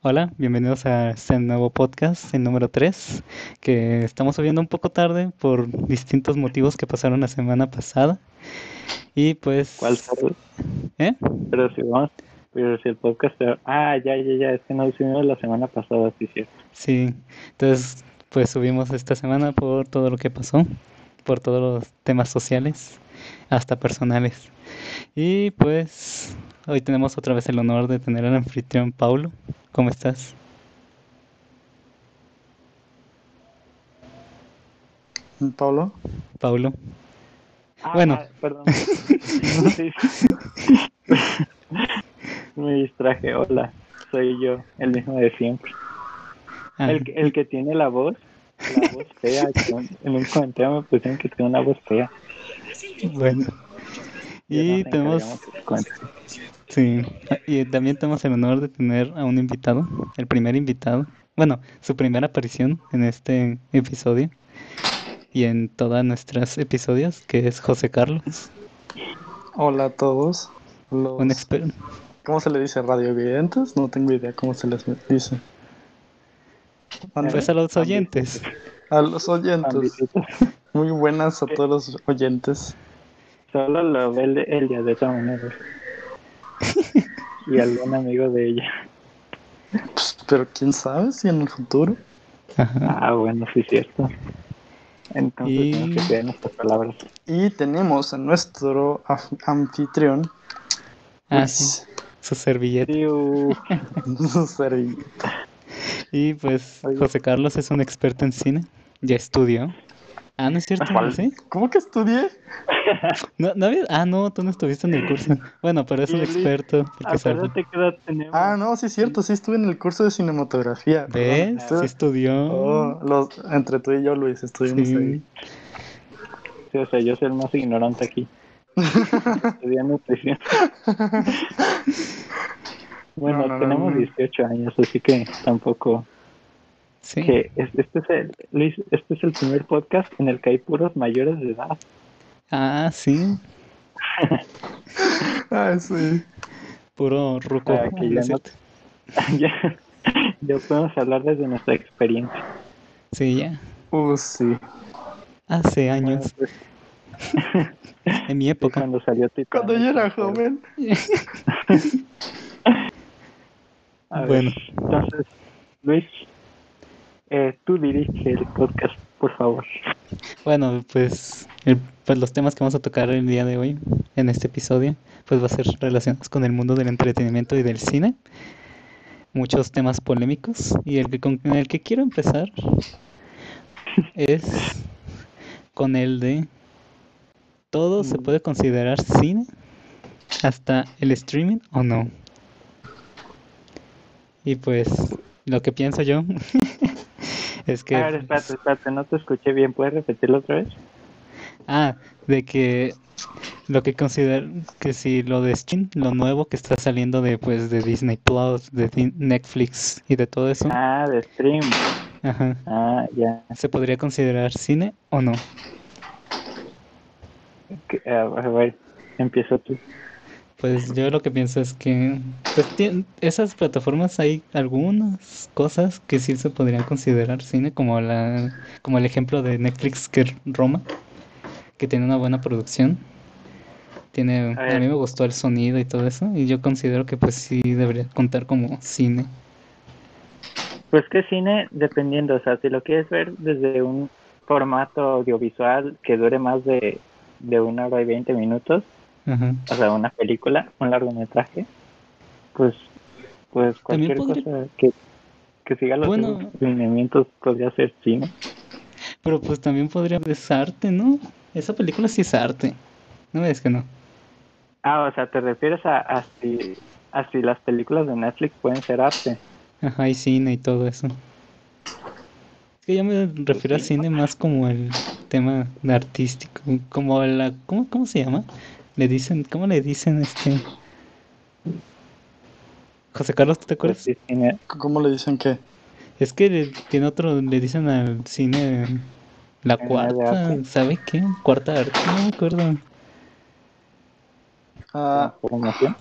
Hola, bienvenidos a este nuevo podcast, el número 3, que estamos subiendo un poco tarde por distintos motivos que pasaron la semana pasada. Y pues... ¿Cuál? ¿Eh? Pero si vamos, pero si el podcast... Ah, ya, ya, ya, es que no subimos la semana pasada, sí, cierto. Sí, entonces pues subimos esta semana por todo lo que pasó, por todos los temas sociales, hasta personales. Y pues hoy tenemos otra vez el honor de tener al anfitrión Paulo. ¿Cómo estás? Pablo. Paulo. Ah, Bueno. Perdón. Sí. Me distraje. Hola, soy yo, el mismo de siempre. Ah, El, que- el que tiene la voz, la voz fea. En un comentario me pusieron que tiene una voz fea. Bueno. Y tenemos, sí, y también tenemos el honor de tener a un invitado, el primer invitado, bueno, su primera aparición en este episodio y en todos nuestros episodios, que es José Carlos, Hola a todos. Los- un experto. ¿Cómo se le dice? ¿Radiovidentes? No tengo idea cómo se les dice. Pues a los oyentes. A los oyentes. Muy buenas a todos los oyentes. Solo lo ve el, el día de esa manera. Y algún amigo de ella. Pues, pero quién sabe si en el futuro. Ajá. Ah, bueno, sí, cierto. Entonces Y- tenemos que nuestras palabras. Y tenemos a nuestro anfitrión. Ah, Luis. sí, su servilleta. Sí, uh, Su servilleta. Y pues Oye. José Carlos es un experto en cine, ya estudió. Ah, ¿no es cierto? ¿Cuál? ¿Sí? ¿Cómo que estudié? No, no había- Ah, no, tú no estuviste en el curso. Bueno, pero es un Sí, Luis. experto. Porque tenemos. Ah, no, sí es cierto, sí estuve en el curso de cinematografía. ¿Ves? Sí estudió. Oh, los, entre tú y yo, Luis, estuvimos Sí. ahí. Sí, o sea, yo soy el más ignorante aquí. Estudié nutrición. Bueno, No, no, no, tenemos no. 18 años, así que tampoco. Sí. Que es- este es el, Luis, este es el primer podcast en el que hay puros mayores de edad. Ah, sí. Ah, sí. Puro ruco. Ah, que ya no- ya, ya podemos hablar desde nuestra experiencia. Sí, ya. Uh, sí. Hace años. pues, En mi época. cuando salió Titanic. Cuando yo era joven. A ver, Bueno. Entonces, Luis, eh, tú dirige el podcast, por favor. Bueno, pues, el- pues los temas que vamos a tocar el día de hoy en este episodio, pues va a ser relacionados con el mundo del entretenimiento y del cine. Muchos temas polémicos y el que con el que quiero empezar es con el de todo se puede considerar cine hasta el streaming o no. Y pues lo que pienso yo es que A ver, espérate, espérate, no te escuché bien. ¿Puedes repetirlo otra vez? Ah, de que lo que considero que si lo de Steam, lo nuevo que está saliendo de pues de Disney Plus, de Netflix y de todo eso, Ah, de stream. ajá, Ah, ya. ¿se podría considerar cine o no? A ver, empieza tú. Pues yo lo que pienso es que pues, esas plataformas hay algunas cosas que sí se podrían considerar cine, como la como el ejemplo de Netflix que Roma, que tiene una buena producción. Tiene, A a mí me gustó el sonido y todo eso, y yo considero que pues sí debería contar como cine. Pues que cine, dependiendo, o sea, si lo quieres ver desde un formato audiovisual que dure más de, de una hora y veinte minutos, O sea, una película, un largometraje, pues, pues cualquier podría- cosa que, que siga los Bueno. lineamientos podría ser cine. Pero pues también podría es arte, ¿no? Esa película sí es arte. No digas que no. Ah, o sea, ¿te refieres a, a, si, a si las películas de Netflix pueden ser arte? Ajá, y cine y todo eso. Es que yo me refiero a sí. cine más como el tema artístico, como la, ¿cómo, cómo se llama? Le dicen, ¿cómo le dicen este? José Carlos, ¿tú te acuerdas? cine. ¿Cómo le dicen que? Es que le- tiene otro, le dicen al cine la ¿Cine de cuarta, arte? ¿sabe qué? Cuarta arte, no me acuerdo. Ah, Formación.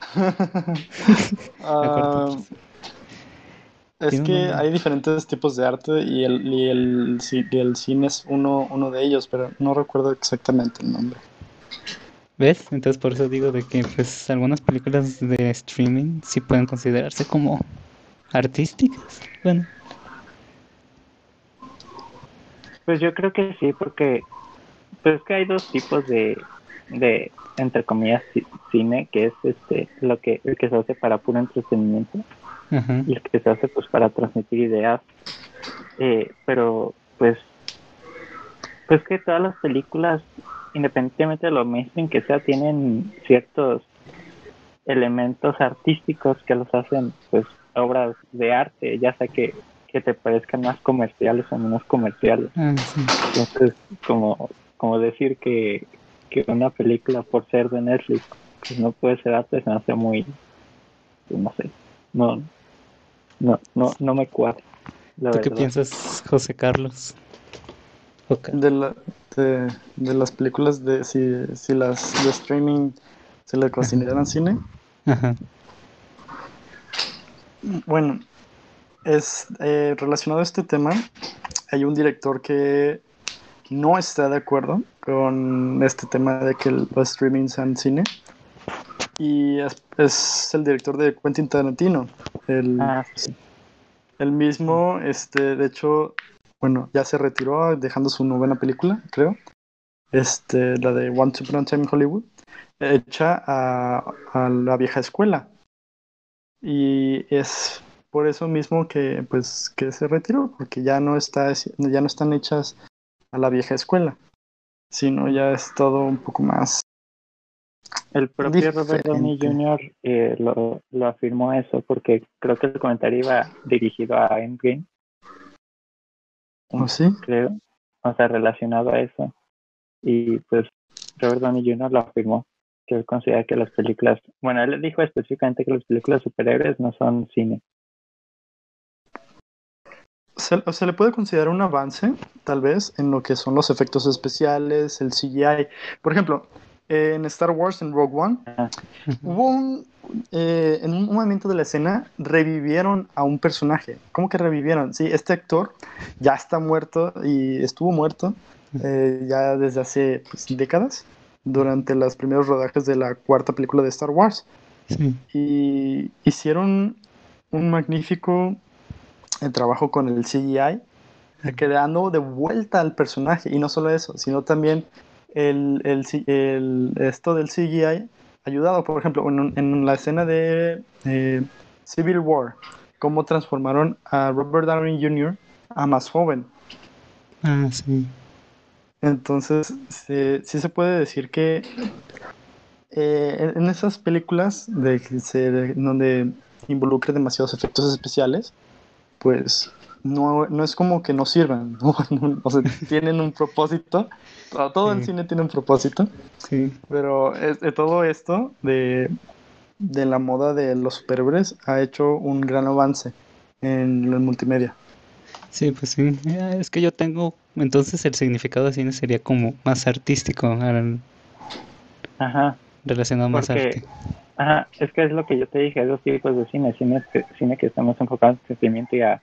ah, Es que hay diferentes tipos de arte y el, y el, y el cine es uno, uno de ellos, pero no recuerdo exactamente el nombre. ¿Ves? Entonces por eso digo de que pues algunas películas de streaming sí pueden considerarse como artísticas. Bueno, Pues yo creo que sí, porque pues es que hay dos tipos de, de entre comillas, ci- cine, que es este lo que el que se hace para puro entretenimiento y el que se hace pues para transmitir ideas. Eh, pero pues pues que todas las películas, independientemente de lo mainstream que sea, tienen ciertos elementos artísticos que los hacen pues obras de arte, ya sea que, que te parezcan más comerciales o menos comerciales. Ah, sí. Entonces, como, como decir que, que una película por ser de Netflix pues no puede ser arte, se me hace muy, pues, no sé, no, no, no, no me cuadra. ¿Tú qué verdad. piensas, José Carlos? Oca- De, la, de, de las películas de si, si las de streaming se le consideran cine. Ajá. Bueno, es eh, relacionado a este tema, hay un director que no está de acuerdo con este tema de que el- los streaming sean cine. Y es, es el director de Quentin Tarantino. El, Ah, sí. el mismo, este, de hecho, bueno, ya se retiró dejando su novena película, creo. Este, la de One Upon a Time in Hollywood, hecha a, a la vieja escuela. Y es por eso mismo que, pues, que se retiró, porque ya no está, ya no están hechas a la vieja escuela, sino ya es todo un poco más. El propio Robert Downey. Jr. eh, lo, lo afirmó eso porque creo que el comentario iba dirigido a Endgame, ¿O sí? creo, o sea, relacionado a eso. Y pues Robert Downey Jr. lo afirmó, que él considera que las películas, bueno, él dijo específicamente que las películas superhéroes no son cine. Se, se le puede considerar un avance, tal vez, en lo que son los efectos especiales, el CGI. Por ejemplo, en Star Wars, en Rogue One, hubo un. Eh, en un momento de la escena, revivieron a un personaje. ¿Cómo que revivieron? Sí, este actor ya está muerto y estuvo muerto eh, ya desde hace pues, décadas, durante los primeros rodajes de la cuarta película de Star Wars Sí. y hicieron un magnífico eh, trabajo con el CGI, creando de vuelta al personaje. Y no solo eso, sino también el, el C- el- esto del CGI ayudado, por ejemplo, en, un- en la escena de eh, Civil War, cómo transformaron a Robert Downey Jr. a más joven. Ah, sí. Entonces, se- sí se puede decir que eh, en esas películas de que se, de- donde involucre demasiados efectos especiales, pues no, no es como que no sirvan, ¿no? o sea, tienen un propósito, todo, el Sí. cine tiene un propósito, Sí. pero es- de todo esto de, de la moda de los superhéroes ha hecho un gran avance en el multimedia. Sí, pues sí. Ah, Es que yo tengo, entonces el significado de cine sería como más artístico, al- Ajá. relacionado más a Porque- arte. Ajá, es que es lo que yo te dije, hay dos tipos de cine, cine que, cine que estamos enfocados en entretenimiento y a,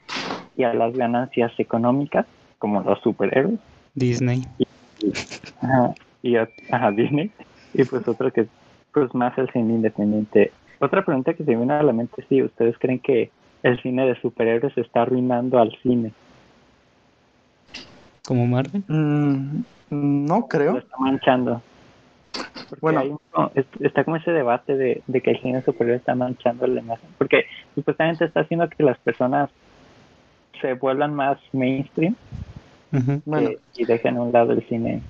y a las ganancias económicas, como los superhéroes, Disney. ajá, y a, ajá, Disney, y pues otro que es pues más el cine independiente. Otra pregunta que se me viene a la mente es si ustedes creen que el cine de superhéroes está arruinando al cine, Como Marvel. Mm, no lo creo. está manchando. Porque Bueno. hay un- no, es- está como ese debate de, de que el cine superior está manchando la imagen, porque supuestamente está haciendo que las personas se vuelvan más mainstream Ujú. Bueno, eh, y dejen a un lado el cine.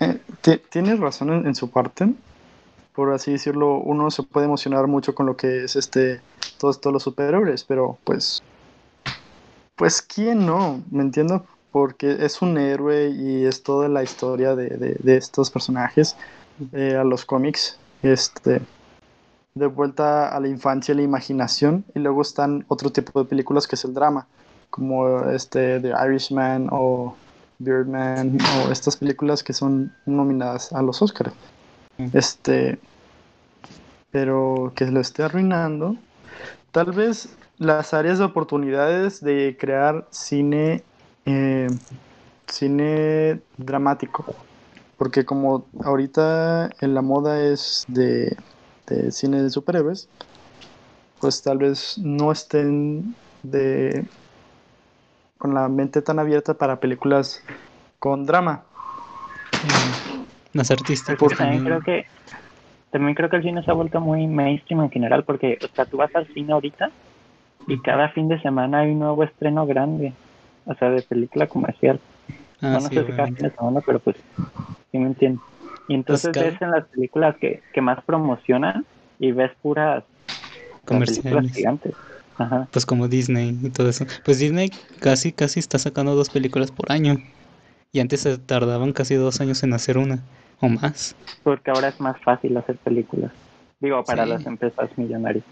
Eh, ti- tienes razón en, en su parte. Por así decirlo, uno se puede emocionar mucho con lo que es este todos, todos los superhéroes, pero pues pues quién no, ¿me entiendo? Porque es un héroe y es toda la historia de, de- de estos personajes eh, a los cómics, este de vuelta a la infancia y la imaginación y luego están otro tipo de películas que es el drama, como este The Irishman o Birdman o estas películas que son nominadas a los Oscars. Mm. Este, pero que lo esté arruinando. Tal vez las áreas de oportunidades de crear cine, eh, cine dramático. Porque como ahorita en la moda es de, de cine de superhéroes, pues tal vez no estén de con la mente tan abierta para películas con drama. Las artistas también creo que también creo que el cine se ha vuelto muy mainstream en general porque o sea tú vas al cine ahorita y cada fin de semana hay un nuevo estreno grande o sea de película comercial. Ah, no, sé si cada fin de semana pero pues sí me entiendo. Y entonces cada- ves en las películas que, que más promocionan y ves puras Comerciales. gigantes ajá Pues como Disney y todo eso. Pues Disney casi, casi está sacando dos películas por año. Y antes se tardaban casi dos años en hacer una o más. porque ahora es más fácil hacer películas digo para Sí. las empresas millonarias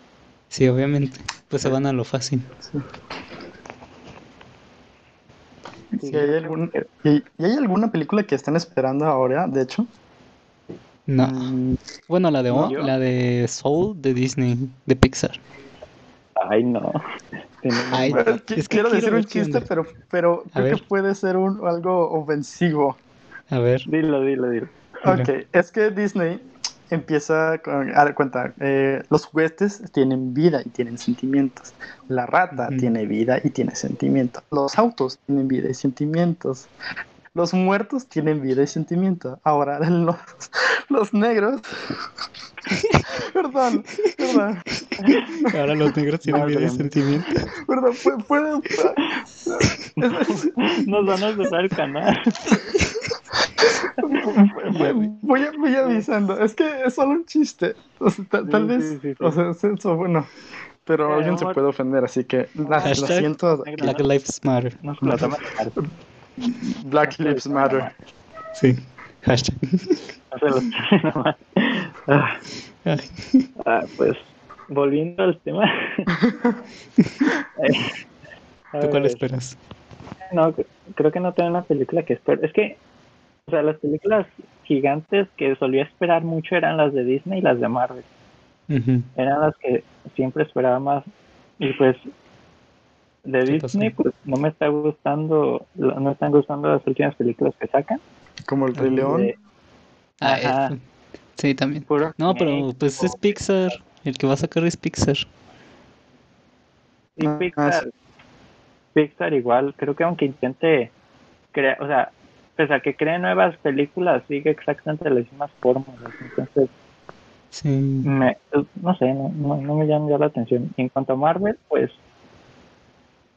Sí, obviamente. Pues se van a lo fácil. ¿Y hay, algún- y- y hay alguna película que están esperando ahora, de hecho? No. Mm, Bueno, la de, No. la de Soul de Disney, de Pixar. Ay no Ay, es que quiero quiero decir un chiste, pero, pero A creo que puede ser un, algo ofensivo. A ver. dilo dilo dilo Dilo. Ok, es que Disney empieza con, a dar cuenta, eh, los juguetes tienen vida y tienen sentimientos. La rata tiene vida y tiene sentimientos. Los autos tienen vida y sentimientos. Los muertos tienen vida y sentimiento. Ahora, los, los negros. perdón, perdón, Ahora los negros tienen vida y sentimiento. perdón, puede. puede- es- Nos van a cerrar el canal. Voy, voy, voy avisando, es que es solo un chiste. O sea, ta- tal Sí, vez, sí, sí, sí. o sea, es eso, bueno, pero alguien se puede ofender, así que la- lo siento. Black Lives Matter. No a mal. Black Lives Matter. Sí. Hashtag. Ah, pues, volviendo al tema. A ¿Tú cuál esperas? No, cre- creo que no tengo una película que espero. Es que, o sea, las películas gigantes que solía esperar mucho eran las de Disney y las de Marvel. Eran las que siempre esperaba más y pues de ¿Qué pasó? Disney pues no me está gustando no me están gustando las últimas películas que sacan Como el Rey León. De Ah, Ajá. eh, sí, también. puro No, pero pues es Pixar. El que va a sacar es Pixar. y Ah, Pixar sí. Pixar igual creo que aunque intente crear o sea pese a que cree nuevas películas sigue exactamente las mismas fórmulas entonces Sí. me, no sé no, no, no me llama ya la atención y en cuanto a Marvel pues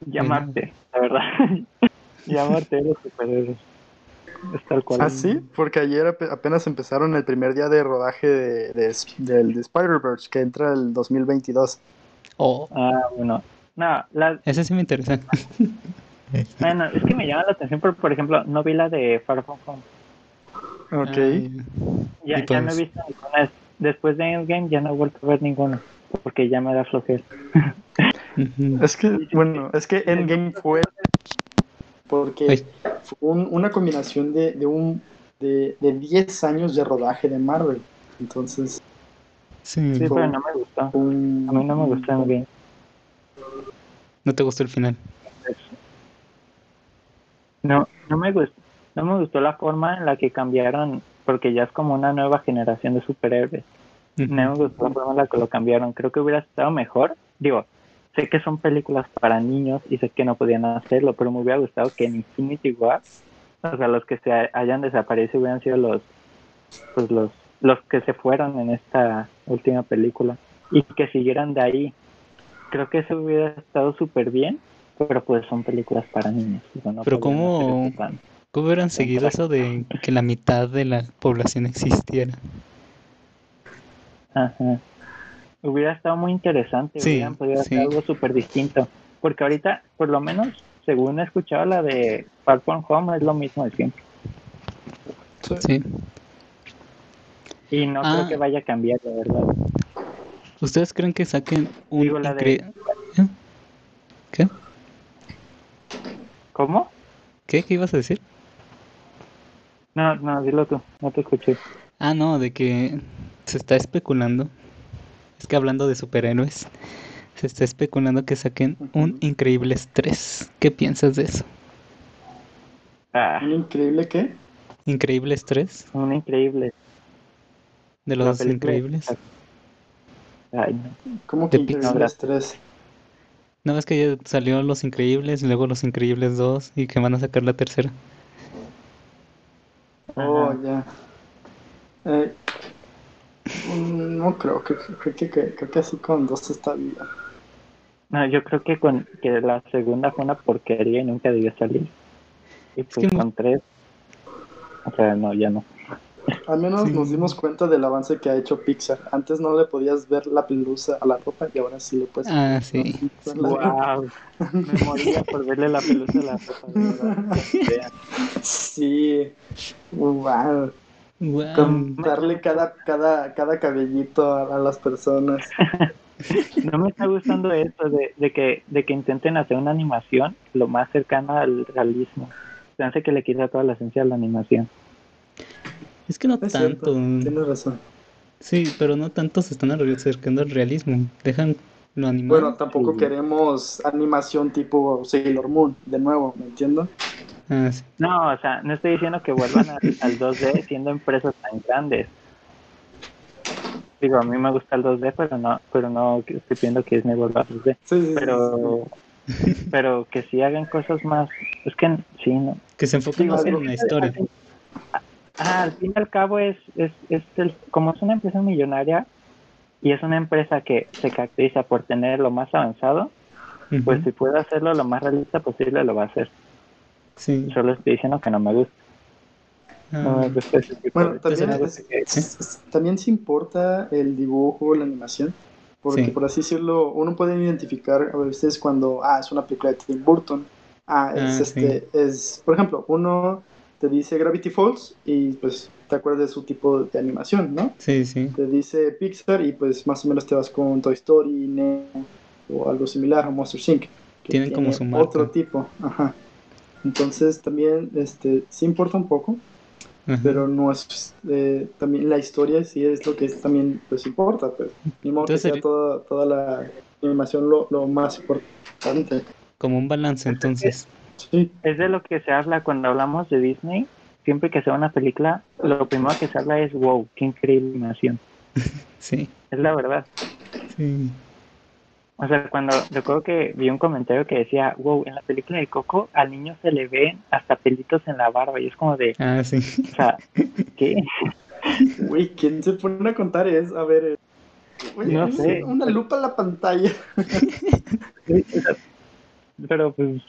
llamarte la verdad llamarte los superhéroes es tal cual ¿Ah, sí? Porque ayer ape- apenas empezaron el primer día de rodaje de, de, del de Spider-Verse, que entra el 2022. Oh, Ah, bueno. No, la, ese sí me interesa. bueno, es que me llama la atención, por, por ejemplo, no vi la de Far From Home. Ok. Ay, Ya, ya no pues- he visto ninguna. Después de Endgame ya no he vuelto a ver ninguna, porque ya me da flojera. Es que, bueno, es que Endgame fue porque fue un- una combinación de, de un de, de 10 años de rodaje de Marvel. Entonces, Sí. Pero no me gustó. un, A mí no me gustó Endgame. ¿No te gustó el final? No, no me gustó. No me gustó la forma en la que cambiaron, porque ya es como una nueva generación de superhéroes. No me gustó la forma en la que lo cambiaron. Creo que hubiera estado mejor. Digo, sé que son películas para niños y sé que no podían hacerlo, pero me hubiera gustado que en Infinity War, o sea, los que se hayan desaparecido hubieran sido los, pues los, los que se fueron en esta última película y que siguieran de ahí. Creo que eso hubiera estado súper bien, pero pues son películas para niños. no Pero ¿cómo- eso tan- ¿Cómo hubieran seguido eso de que la mitad de la población existiera? Ajá. Hubiera estado muy interesante, Sí, hubieran podido sí. hacer algo súper distinto. Porque ahorita, por lo menos, según he escuchado, la de Far From Home es lo mismo de siempre. Sí. Y no Ah. creo que vaya a cambiar, la verdad. ¿Ustedes creen que saquen un Digo, la de- incre- ¿Eh? ¿Qué? ¿Cómo? ¿Qué? ¿Qué ibas a decir? No, no, dilo tú, no te escuché. Ah, no, de que se está especulando. Es que hablando de superhéroes, Se está especulando que saquen un. Increíbles 3. ¿Qué piensas de eso? Ah, ¿Un increíble qué? Increíbles 3 un increíble. de los película- Increíbles. Ay, no. ¿Cómo que. Increíbles 3? No es que ya salió Los Increíbles y luego Los Increíbles 2 y que van a sacar la tercera. Oh, Ajá. ya. Eh, no creo, creo, creo que, que- creo que así con dos está bien. No, yo creo que con que la segunda fue una porquería y nunca debió salir. Y pues que- con tres, o sea, no, ya no. Al menos Sí. nos dimos cuenta del avance que ha hecho Pixar. Antes no le podías ver la pelusa a la ropa y ahora sí le puedes. Ah, sí. Wow, me moría por verle la pelusa a la ropa. Sí. Wow. Guau. Contarle cada, cada, cada cabellito a, a las personas. No me está gustando esto de, de que de que intenten hacer una animación lo más cercana al realismo. Se hace que le quita toda la esencia a la animación. Es que no Es cierto, tanto. tienes razón. Sí, pero no tanto se están acercando al realismo. Dejan lo. Bueno, tampoco Sí. queremos animación tipo Sailor Moon, de nuevo, ¿me entiendo? Ah, sí. No, o sea, no estoy diciendo que vuelvan al, al 2D siendo empresas tan grandes. Digo, a mí me gusta el 2D, pero no, pero no estoy pidiendo que Disney vuelva al 2D. Sí, sí, sí, Pero, pero que sí hagan cosas más. Es que sí, no. Que se enfoquen más en la historia. Ah, al fin y al cabo es, es, es el, como es una empresa millonaria y es una empresa que se caracteriza por tener lo más avanzado, pues si puede hacerlo lo más realista posible lo va a hacer. Sí. Solo estoy diciendo que no me gusta. No me Ah, gusta ese tipo Bueno, de- también, es- también se importa el dibujo, la animación, porque Sí. por así decirlo, uno puede identificar a veces cuando, ah, es una película de Tim Burton, ah, es Ah, este, es, por ejemplo, uno te dice Gravity Falls y pues te acuerdas de su tipo de animación, ¿no? sí, sí. Te dice Pixar y pues más o menos te vas con Toy Story, Nemo o algo similar, o Monster Inc. que Tienen como su marca. Otro tipo, ajá. Entonces también, este, sí importa un poco, Ajá. pero no es eh, también la historia sí es lo que es, también pues importa pues ni modo que Entonces sea toda, toda la animación lo, lo más importante Como un balance, entonces. sí Es de lo que se habla cuando hablamos de Disney. Siempre que sea una película, lo primero que se habla es, wow, qué increíble animación. Sí. Es la verdad. Sí. O sea, cuando recuerdo que vi un comentario que decía, wow, en la película de Coco al niño se le ven hasta pelitos en la barba y es como de, Ah, sí. o sea, ¿qué? Uy, quién se pone a contar eso a ver eh, No sé. una lupa en la pantalla Pero pues,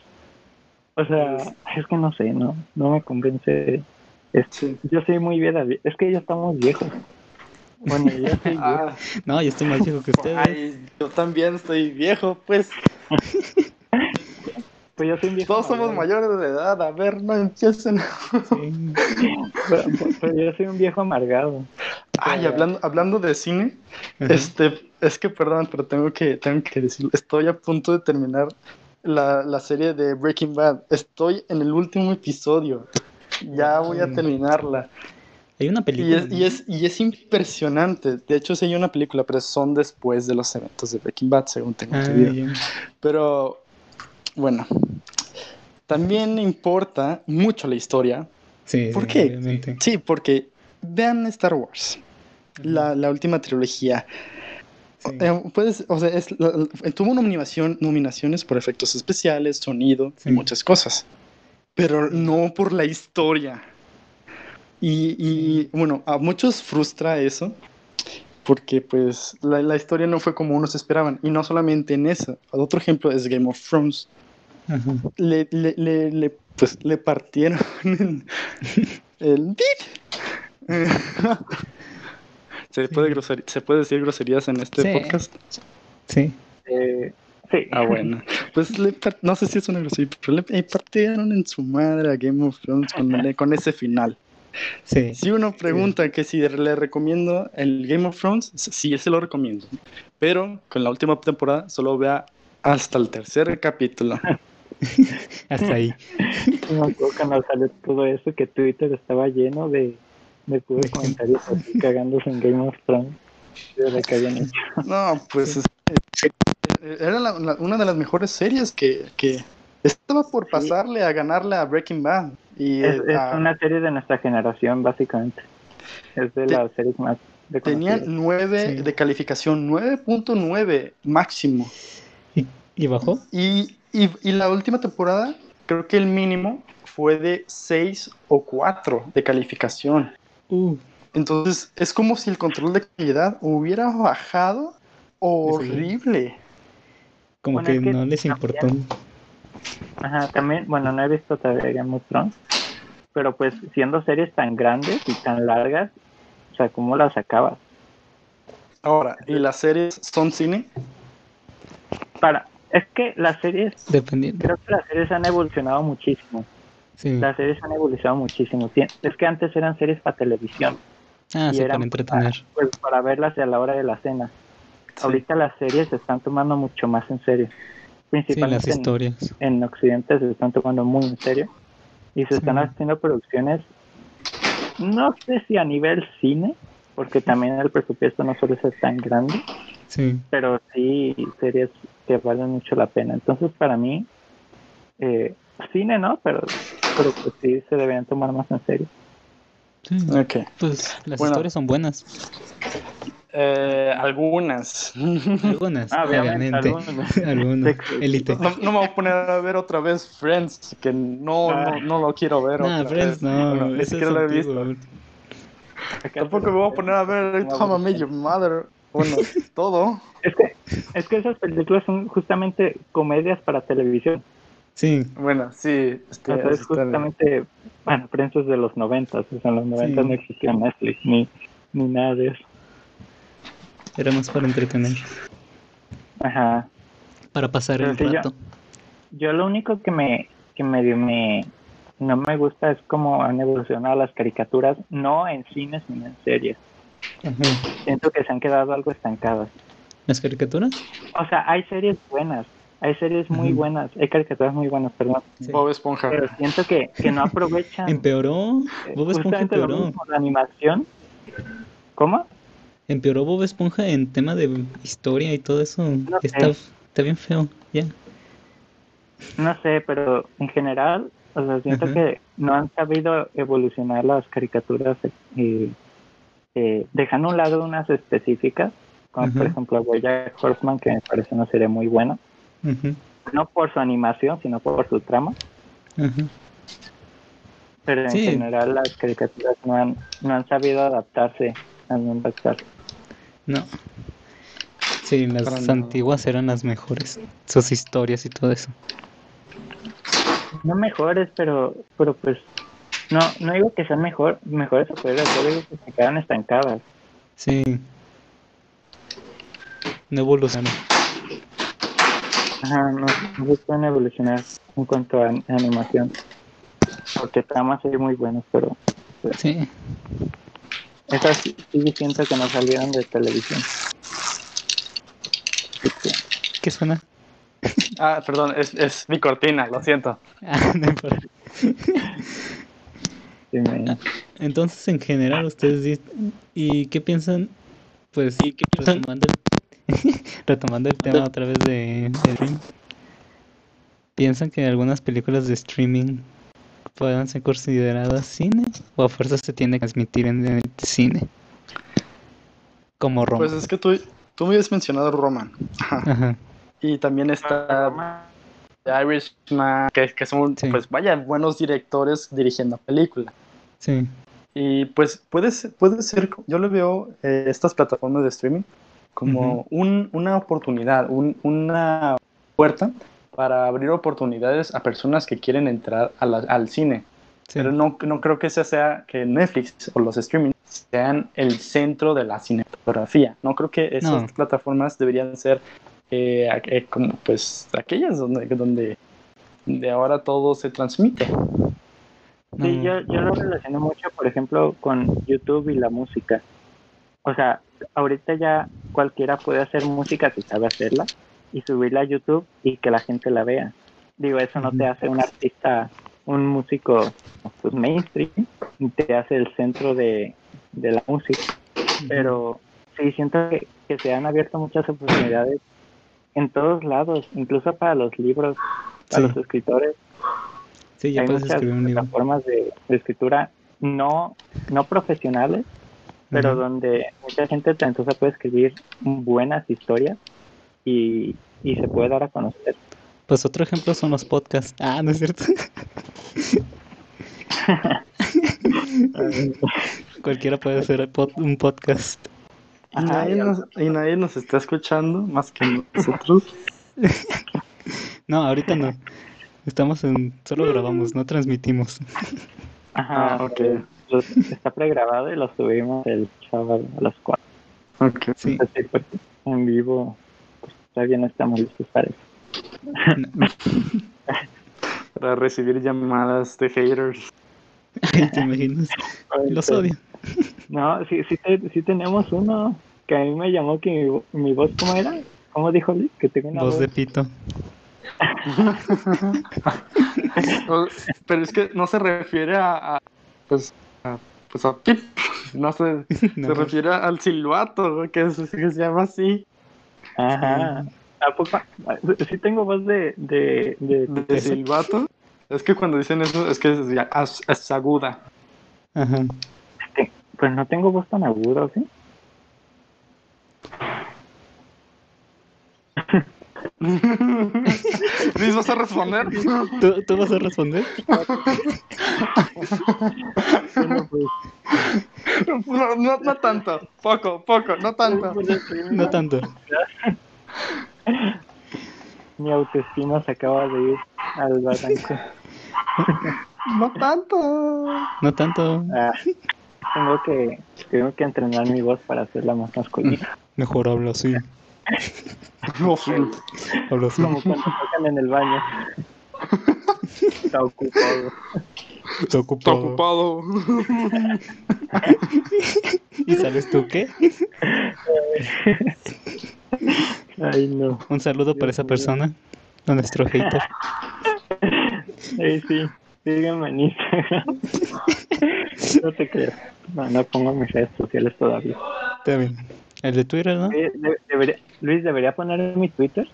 o sea, es que no sé, no, no me convence. sí. Yo soy muy vieja, es que ya estamos viejos. Bueno, yo soy viejo. Ah, No, yo estoy más viejo que ustedes. ay, yo también estoy viejo pues Pues yo soy un viejo. todos somos mayores de edad a ver no empiecen Sí. Pero, pero yo soy un viejo amargado. ay hablando hablando de cine Ajá. Este, es que perdón, pero tengo que, tengo que decirlo. Estoy a punto de terminar la, la serie de Breaking Bad. Estoy en el último episodio. Ya voy a terminarla. Hay una Y película. es, y, es, y es impresionante. De hecho, sí hay una película, pero son después de los eventos de Breaking Bad, según tengo entendido. Pero, bueno. También importa mucho la historia. Sí, ¿Por qué? obviamente. Sí, porque vean Star Wars, la, la última trilogía. Sí. Eh, puedes, o sea, es, tuvo nominación, nominaciones por efectos especiales, sonido Sí. y muchas cosas, pero no por la historia. Y, y, bueno, a muchos frustra eso, porque pues la, la historia no fue como unos esperaban, y no solamente en eso. Otro ejemplo es Game of Thrones. Ajá. Le, le, le, le, pues, le partieron el, el beat. ¿Se, Sí. puede groseri- ¿Se puede decir groserías en este Sí. podcast? Sí. Eh, sí. Ah, bueno. Pues le no sé si es una grosería, pero le, partieron en su madre a Game of Thrones con, el- con ese final. Sí. Si uno pregunta que si le recomiendo el Game of Thrones, sí, se lo recomiendo. Pero con la última temporada solo vea hasta el tercer capítulo. Hasta ahí. Me acuerdo cuando salió todo eso que Twitter estaba lleno de, de puros comentarios así cagándose en Game of Thrones. De que habían hecho. No, pues es- era la- la- una de las mejores series que, que estaba por Sí. pasarle a ganarle a Breaking Bad. Y Es, es a- una serie de nuestra generación, básicamente. Es de Te- las series más tenía reconocidas. 9 Sí. de calificación, 9.9 máximo. ¿Y, y bajó? Y, y, y la última temporada, creo que el mínimo fue de 6 o 4 de calificación. Uh, Entonces es como si el control de calidad hubiera bajado horrible. como Bueno, que es que no les también- importó. Ajá, también, bueno, no he visto todavía Game of Thrones, pero pues siendo series tan grandes y tan largas, o sea, ¿cómo las acabas? Ahora, ¿y las series son cine? Para, es que las series, Dependiendo. creo que las series han evolucionado muchísimo. Sí. Las series han evolucionado muchísimo. Es que antes eran series para televisión, Ah, y sí, eran para entretener. pues para verlas a la hora de la cena. Ahorita las series se están tomando mucho más en serio. Sí, las Principalmente en- Occidente se están tomando muy en serio y se están haciendo producciones, no sé si a nivel cine, porque también el presupuesto no suele ser tan grande, Sí. pero sí series que valen mucho la pena. Entonces para mí, eh, cine no, pero, pero pues sí se deberían tomar más en serio. sí. Ok. Pues las Bueno. historias son buenas. Eh, algunas. Algunas, Ah, obviamente, algunas. Algunas. No, no me voy a poner a ver otra vez Friends, que no, no, no lo quiero ver. Nah, otra Friends, vez. no. Bueno, ni siquiera lo he visto. Tampoco me voy a poner a ver How Your Mother. Bueno, todo. Es que, es que esas películas son justamente comedias para televisión. Sí, Bueno, sí. este, bien. justamente, bueno, Friends es de los noventas, o sea, en los noventas Sí. no existía Netflix ni, ni nada de eso. era más para entretener. Ajá. Para pasar Pero el yo- rato. Yo lo único que me, que medio me, no me gusta es cómo han evolucionado las caricaturas, no en cines ni en series. Ajá. Siento que se han quedado algo estancadas. ¿Las caricaturas? O sea, hay series buenas, hay series muy buenas, hay caricaturas muy buenas, perdón, Sí. Bob Esponja. pero siento que, que no aprovechan Empeoró. eh, Bob Esponja justamente lo empeoró. mismo, la animación. ¿Cómo? Empeoró Bob Esponja en tema de historia y todo eso. No sé. Está, está bien feo. Ya. No sé, pero en general, o sea, siento Ajá. que no han sabido evolucionar las caricaturas, eh, eh, dejando a un lado unas específicas, como por ejemplo Bojack Horseman, que me parece una serie muy buena, No por su animación, sino por su trama, pero en Sí. general las caricaturas no han, no han sabido adaptarse al mundo actual. No. Sí, las antiguas eran las mejores. Sus historias y todo eso. No mejores, pero, pero pues, no, no digo que sean mejor, mejores o peores, yo digo que se quedan estancadas. Sí. No evolucionaron. Ajá, no, no se pueden evolucionar en cuanto a an- animación. Porque tramas sí muy buenas, pero Sí. esas sí, sí siento que no salieron de televisión. ¿Qué suena? Ah, perdón, es, es mi cortina, lo siento. Ah, no importa. sí me- Entonces, en general, ustedes dicen, ¿y qué piensan? Pues, retomando el, retomando el tema otra vez de, de streaming, ¿piensan que algunas películas de streaming puedan ser consideradas cine? ¿O a fuerza se tiene que transmitir en el cine? Como Roma. Pues es que tú, tú me habías mencionado Roman. Ajá. Y también está Irishman, que, que son, Sí. pues vaya, buenos directores dirigiendo películas. sí, Y pues puede ser, puede ser yo le veo eh, estas plataformas de streaming como un- una oportunidad, un- una puerta para abrir oportunidades a personas que quieren entrar a la- al cine. sí. Pero no, no creo que ese sea que Netflix o los streaming sean el centro de la cinematografía. No creo que esas No. plataformas deberían ser eh, eh, como pues aquellas donde, donde, donde ahora todo se transmite. Sí, yo, yo lo relaciono mucho, por ejemplo, con YouTube y la música. O sea, ahorita ya cualquiera puede hacer música si sabe hacerla y subirla a YouTube y que la gente la vea. Digo, eso no te hace un artista, un músico pues mainstream, te hace el centro de, de la música. Pero sí, siento que, que se han abierto muchas oportunidades en todos lados, incluso para los libros, para Sí. los escritores. Sí, ya hay puedes muchas escribir un libro. plataformas de, de escritura no, no profesionales, pero donde mucha gente talentosa puede escribir buenas historias y, y se puede dar a conocer. Pues otro ejemplo son los podcasts. Ah, ¿no es cierto? Cualquiera puede hacer un podcast. Y nadie, nos, y nadie nos está escuchando más que nosotros. No, ahorita no. Estamos en... Solo grabamos, no transmitimos. Ajá, Ah, ok. Los- está pregrabado y lo subimos el sábado a las 4. Ok. Sí. Así, porque en vivo pues, todavía no estamos listos para eso. Para recibir llamadas de haters. ¿Te imaginas? Los odio. No, sí, sí, te- sí tenemos uno que a mí me llamó que mi, vo- mi voz, ¿cómo era? ¿Cómo dijo? Que tengo una Voz voz. de pito. Pero es que no se refiere a, a, pues, a, pues a pip. No se, No. se refiere al silbato, que, es- que se llama así. Ajá. ¿A poco? Sí tengo voz de... de, de, De silbato. Es que cuando dicen eso es que es, es- es aguda. Ajá. Pues no tengo voz tan aguda, ¿sí? Luis, ¿vas a responder? ¿Tú, tú vas a responder? Bueno, pues, No, no, no tanto. Poco, poco, no tanto. No tanto. Mi autoestima se acaba de ir al barranco. No tanto. No tanto. Ah, tengo que tengo que entrenar mi voz para hacerla más masculina. Mejor hablo así. No, así. Como cuando tocan en el baño. Está ocupado. Está ocupado. ocupado. ¿Y sabes tú qué? Ay, no. Un saludo para esa Dios persona. A nuestro hater. Ay, sí. Síganme en Instagram. No te creas. No, no pongo mis redes sociales todavía. Está bien. El de Twitter, ¿no? Eh, de- debería- Luis, debería poner en mi Twitter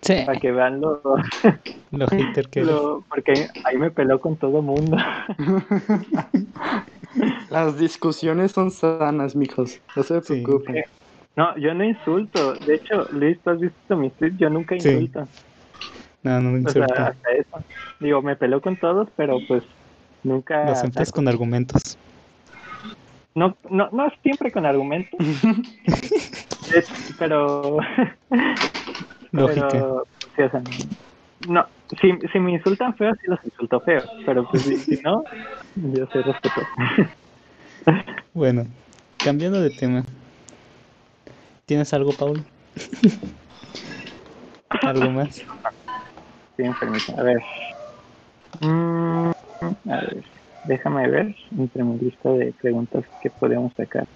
Sí. para que vean lo, Lo hater que lo- porque ahí, me peló con todo mundo. Las discusiones son sanas, mijos. No se Sí. preocupen. No, yo no insulto. De hecho, Luis, tú has visto mis tweets, yo nunca Sí. insulto. No, no me O sea, insulta. hasta eso. Digo, me peló con todos, pero pues nunca... Lo siempre es con argumentos. No, no, no siempre con argumentos. Pero... Lógica. pero sí, o sea, no, si, si me insultan feo, sí los insulto feo. Pero pues si, si no, yo soy respetuoso. Bueno, cambiando de tema. ¿Tienes algo, Paul? ¿Algo más? Sí, enfermita. A ver. Mm, a ver. Déjame ver entre mi lista de preguntas que podemos sacar.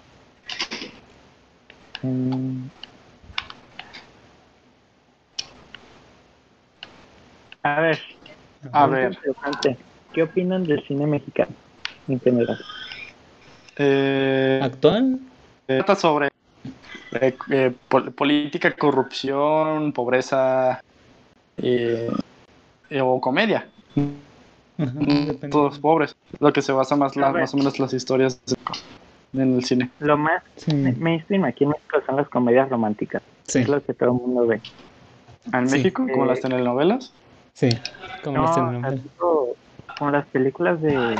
Mm. A ver. A ver. ¿Qué opinan del cine mexicano en general? Eh, ¿Actual? trata sobre eh, eh, pol- política, corrupción, pobreza eh, eh, o comedia. Depende. Todos pobres. Lo que se basa más, la- más o menos las historias en el cine. Lo más Sí, mainstream aquí en México son las comedias románticas. sí, Es lo que todo el mundo ve. En Sí. México, como Eh, las telenovelas. sí. Como No, las telenovelas. tipo, como las películas de,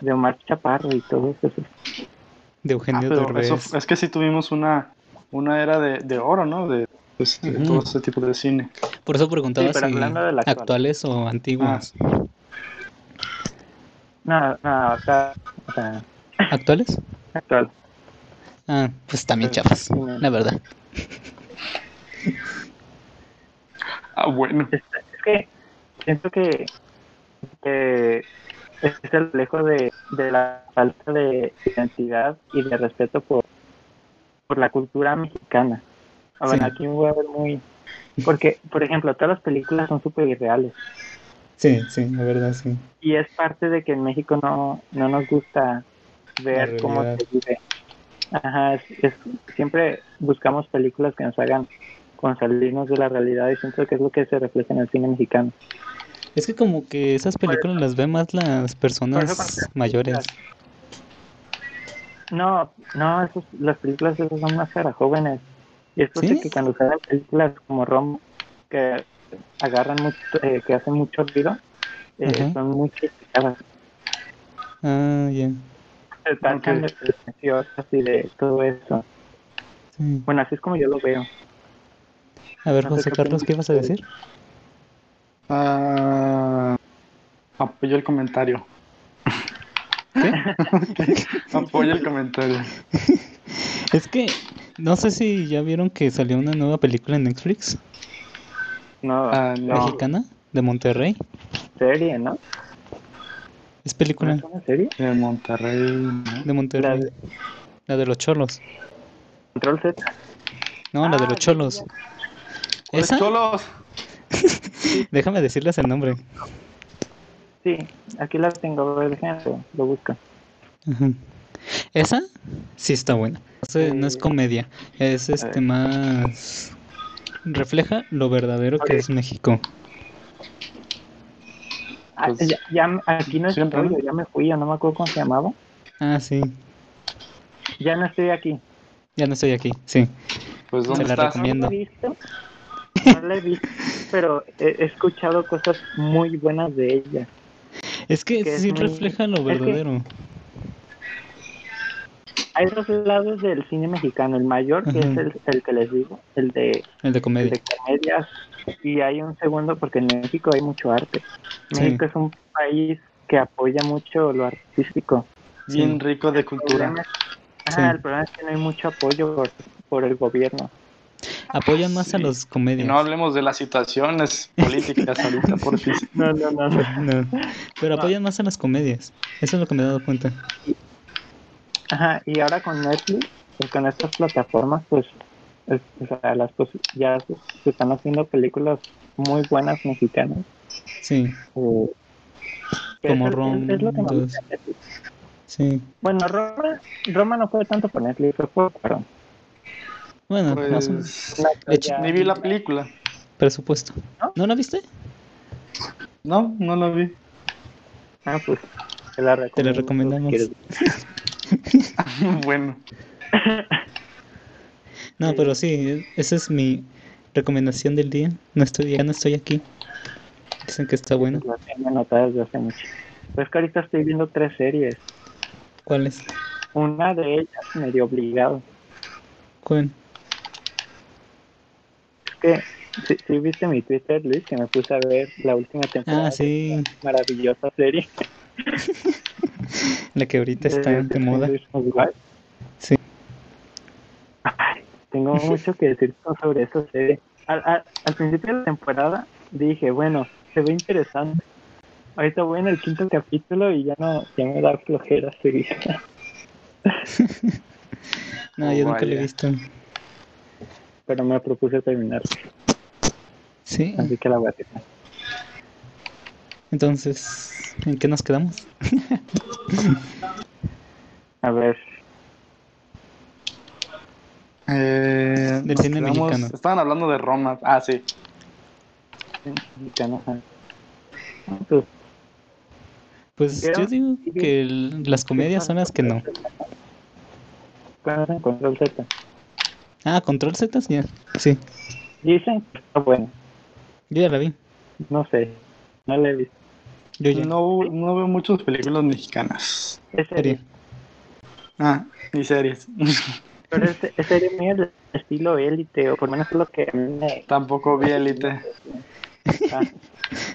de Omar Chaparro y todo eso. De Ah, Eugenio pero Derbez. eso, es que sí tuvimos una, una era de, de oro, ¿no? De, pues, de Ujú. todo ese tipo de cine. Por eso preguntaba Sí, si hablando de la actual. actuales o antiguas. No, no, o sea, o sea, ¿Actuales? actual. Ah, pues también chafas, sí. la verdad. Ah, bueno. Es, es que siento que, que es el reflejo de, de la falta de identidad y de respeto por, por la cultura mexicana. A ver, Sí. aquí me voy a ver muy... Porque, por ejemplo, todas las películas son súper irreales. Sí, sí, la verdad, sí. Y es parte de que en México no, no nos gusta ver cómo se vive. Ajá, es, es- siempre buscamos películas que nos hagan con salirnos de la realidad y siento que es lo que se refleja en el cine mexicano. Es que como que esas películas las ven más las personas mayores. No, no, esos, las películas esas son más para jóvenes. Y es porque ¿Sí? que cuando salen películas como Rom, que agarran mucho, eh, que hacen mucho ruido, eh, son muy criticadas. Ah, ya. Se tratan de pretenciosas y de todo eso. Sí. Bueno, así es como yo lo veo. A ver, No José Carlos, ¿qué ibas a decir? Ah, apoyo el comentario. ¿Qué? Apoyo el comentario. Es que no sé si ya vieron que salió una nueva película en Netflix No, Ah, no. mexicana de Monterrey. serie, ¿no? Es ¿No película es una serie? De Monterrey. ¿no? de Monterrey. de- La de los cholos. Control Z. No, la de Ah, los ya, cholos. ¡Pues ¿Esa? cholos! Déjame decirles el nombre. Sí, aquí la tengo, déjenme, lo. Ajá. Esa sí está buena. No, sé, no es comedia, es este más refleja lo verdadero que es México. Ah, Pues, ya, ya- aquí no estoy, yo ya me fui, yo no me acuerdo cómo se llamaba. Ah, sí. Ya no estoy aquí. Ya no estoy aquí. Sí. Pues Se ¿dónde la estás? recomiendo. No la he visto, no la he visto, pero he, he escuchado cosas muy buenas de ella. Es que Que es sí muy- refleja lo es que- Hay dos lados del cine mexicano, el mayor, que es el, el que les digo, el de, El de el comedia. de comedias, y hay un segundo porque en México hay mucho arte. Sí. México es un país que apoya mucho lo artístico. Bien rico de El cultura. problema es- Sí. ajá, el problema es que no hay mucho apoyo por, por el gobierno. Apoyan más a los Y comedias. no hablemos de las situaciones políticas ahorita, por fin. No, no, no. No, Pero No. apoyan más a las comedias. Eso es lo que me he dado cuenta. Ajá, y ahora con Netflix, pues con estas plataformas, pues es- o sea, las cosas ya se, se están haciendo películas muy buenas mexicanas. Sí, eh, Como es, el- Rom, es lo que me dos. gusta de Netflix. sí. Bueno, Roma, Roma no fue tanto por Netflix, fue por Cuarón. Bueno, más o menos. Pues, Una De hecho, ya- ni vi la película. Presupuesto. ¿No? ¿No la viste? No, no la vi. Ah, pues te la recomiendo. Te la recomendamos. bueno, No, pero sí, esa es mi recomendación del día. No estoy, ya no estoy aquí. Dicen que está bueno. La tengo anotada desde hace mucho. Pues que ahorita estoy viendo tres series. ¿Cuál es? Una de ellas medio obligado. ¿Cuál? Es que si, si viste mi Twitter, Luis, que me puse a ver la última temporada. Ah, sí. de esta Maravillosa serie. La que ahorita está de de moda. Sí. Ay, tengo mucho que decir sobre esa serie. Al, al, al principio de la temporada dije, bueno, se ve interesante. Ahorita voy en el quinto capítulo y ya no, ya me da flojera seguirla. No, yo nunca la he visto. Pero me propuse terminar, Sí. así que la voy a hacer. Entonces, ¿en qué nos quedamos? A ver, eh, Del cine quedamos- mexicano. Estaban hablando de Roma. Ah, sí. mexicano. pues, Pues yo digo que el- las comedias son las que no. ¿Cuál es en Control Z? Ah, Control Z. Sí, Dicen que está bueno. yo ya la vi. No sé, no la he visto. Yo ya. No, no veo muchas películas mexicanas. Es serie. Ah, ni series. pero es, es serie mía del estilo élite, o por lo menos es lo que a mí me... Tampoco vi Elite. Ah,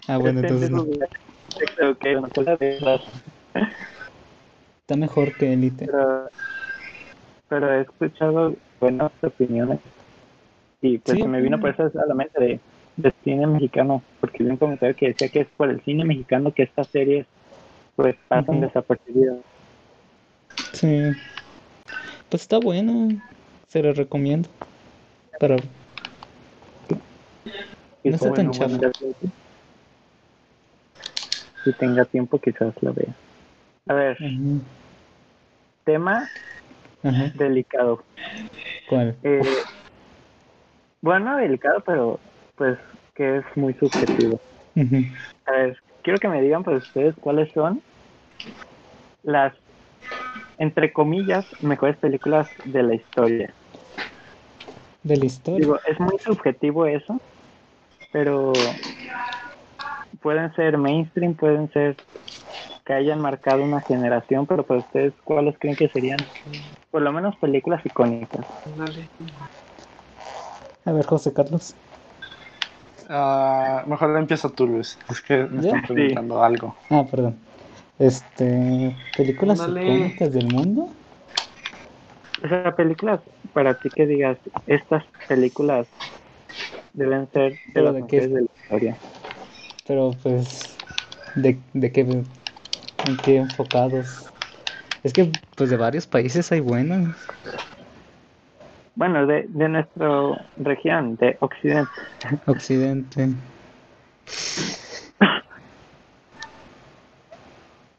Ah, bueno, entonces no. Está mejor que Elite. pero, pero he escuchado buenas opiniones y pues Sí, se me vino por eso a la mente de, de cine mexicano, porque vi un comentario que decía que es por el cine mexicano que estas series pues pasan desapercibidas. Sí. Pues está bueno. Se lo recomiendo. Para Y No está bueno, tan bueno, Si tenga tiempo quizás la vea. A ver, tema delicado. ¿Cuál? Eh, bueno, delicado, pero pues que es muy subjetivo. A ver, quiero que me digan pues ustedes cuáles son las, entre comillas, mejores películas de la historia. De la historia. Digo, es muy subjetivo eso, pero pueden ser mainstream, pueden ser que hayan marcado una generación, pero para ustedes, ¿cuáles creen que serían? Por lo menos películas icónicas. A ver, José Carlos. Ah, mejor empieza tú, Luis. Es que me ¿Ya? están preguntando algo. Ah, perdón. Este, películas icónicas del mundo. O sea, películas para ti que digas, estas películas deben ser de ¿Pero las de qué? mejores de la historia. Pero pues, ¿de, de qué, en qué enfocados? Es que pues de varios países hay buenas. Bueno, de, de nuestra región, de Occidente. Occidente.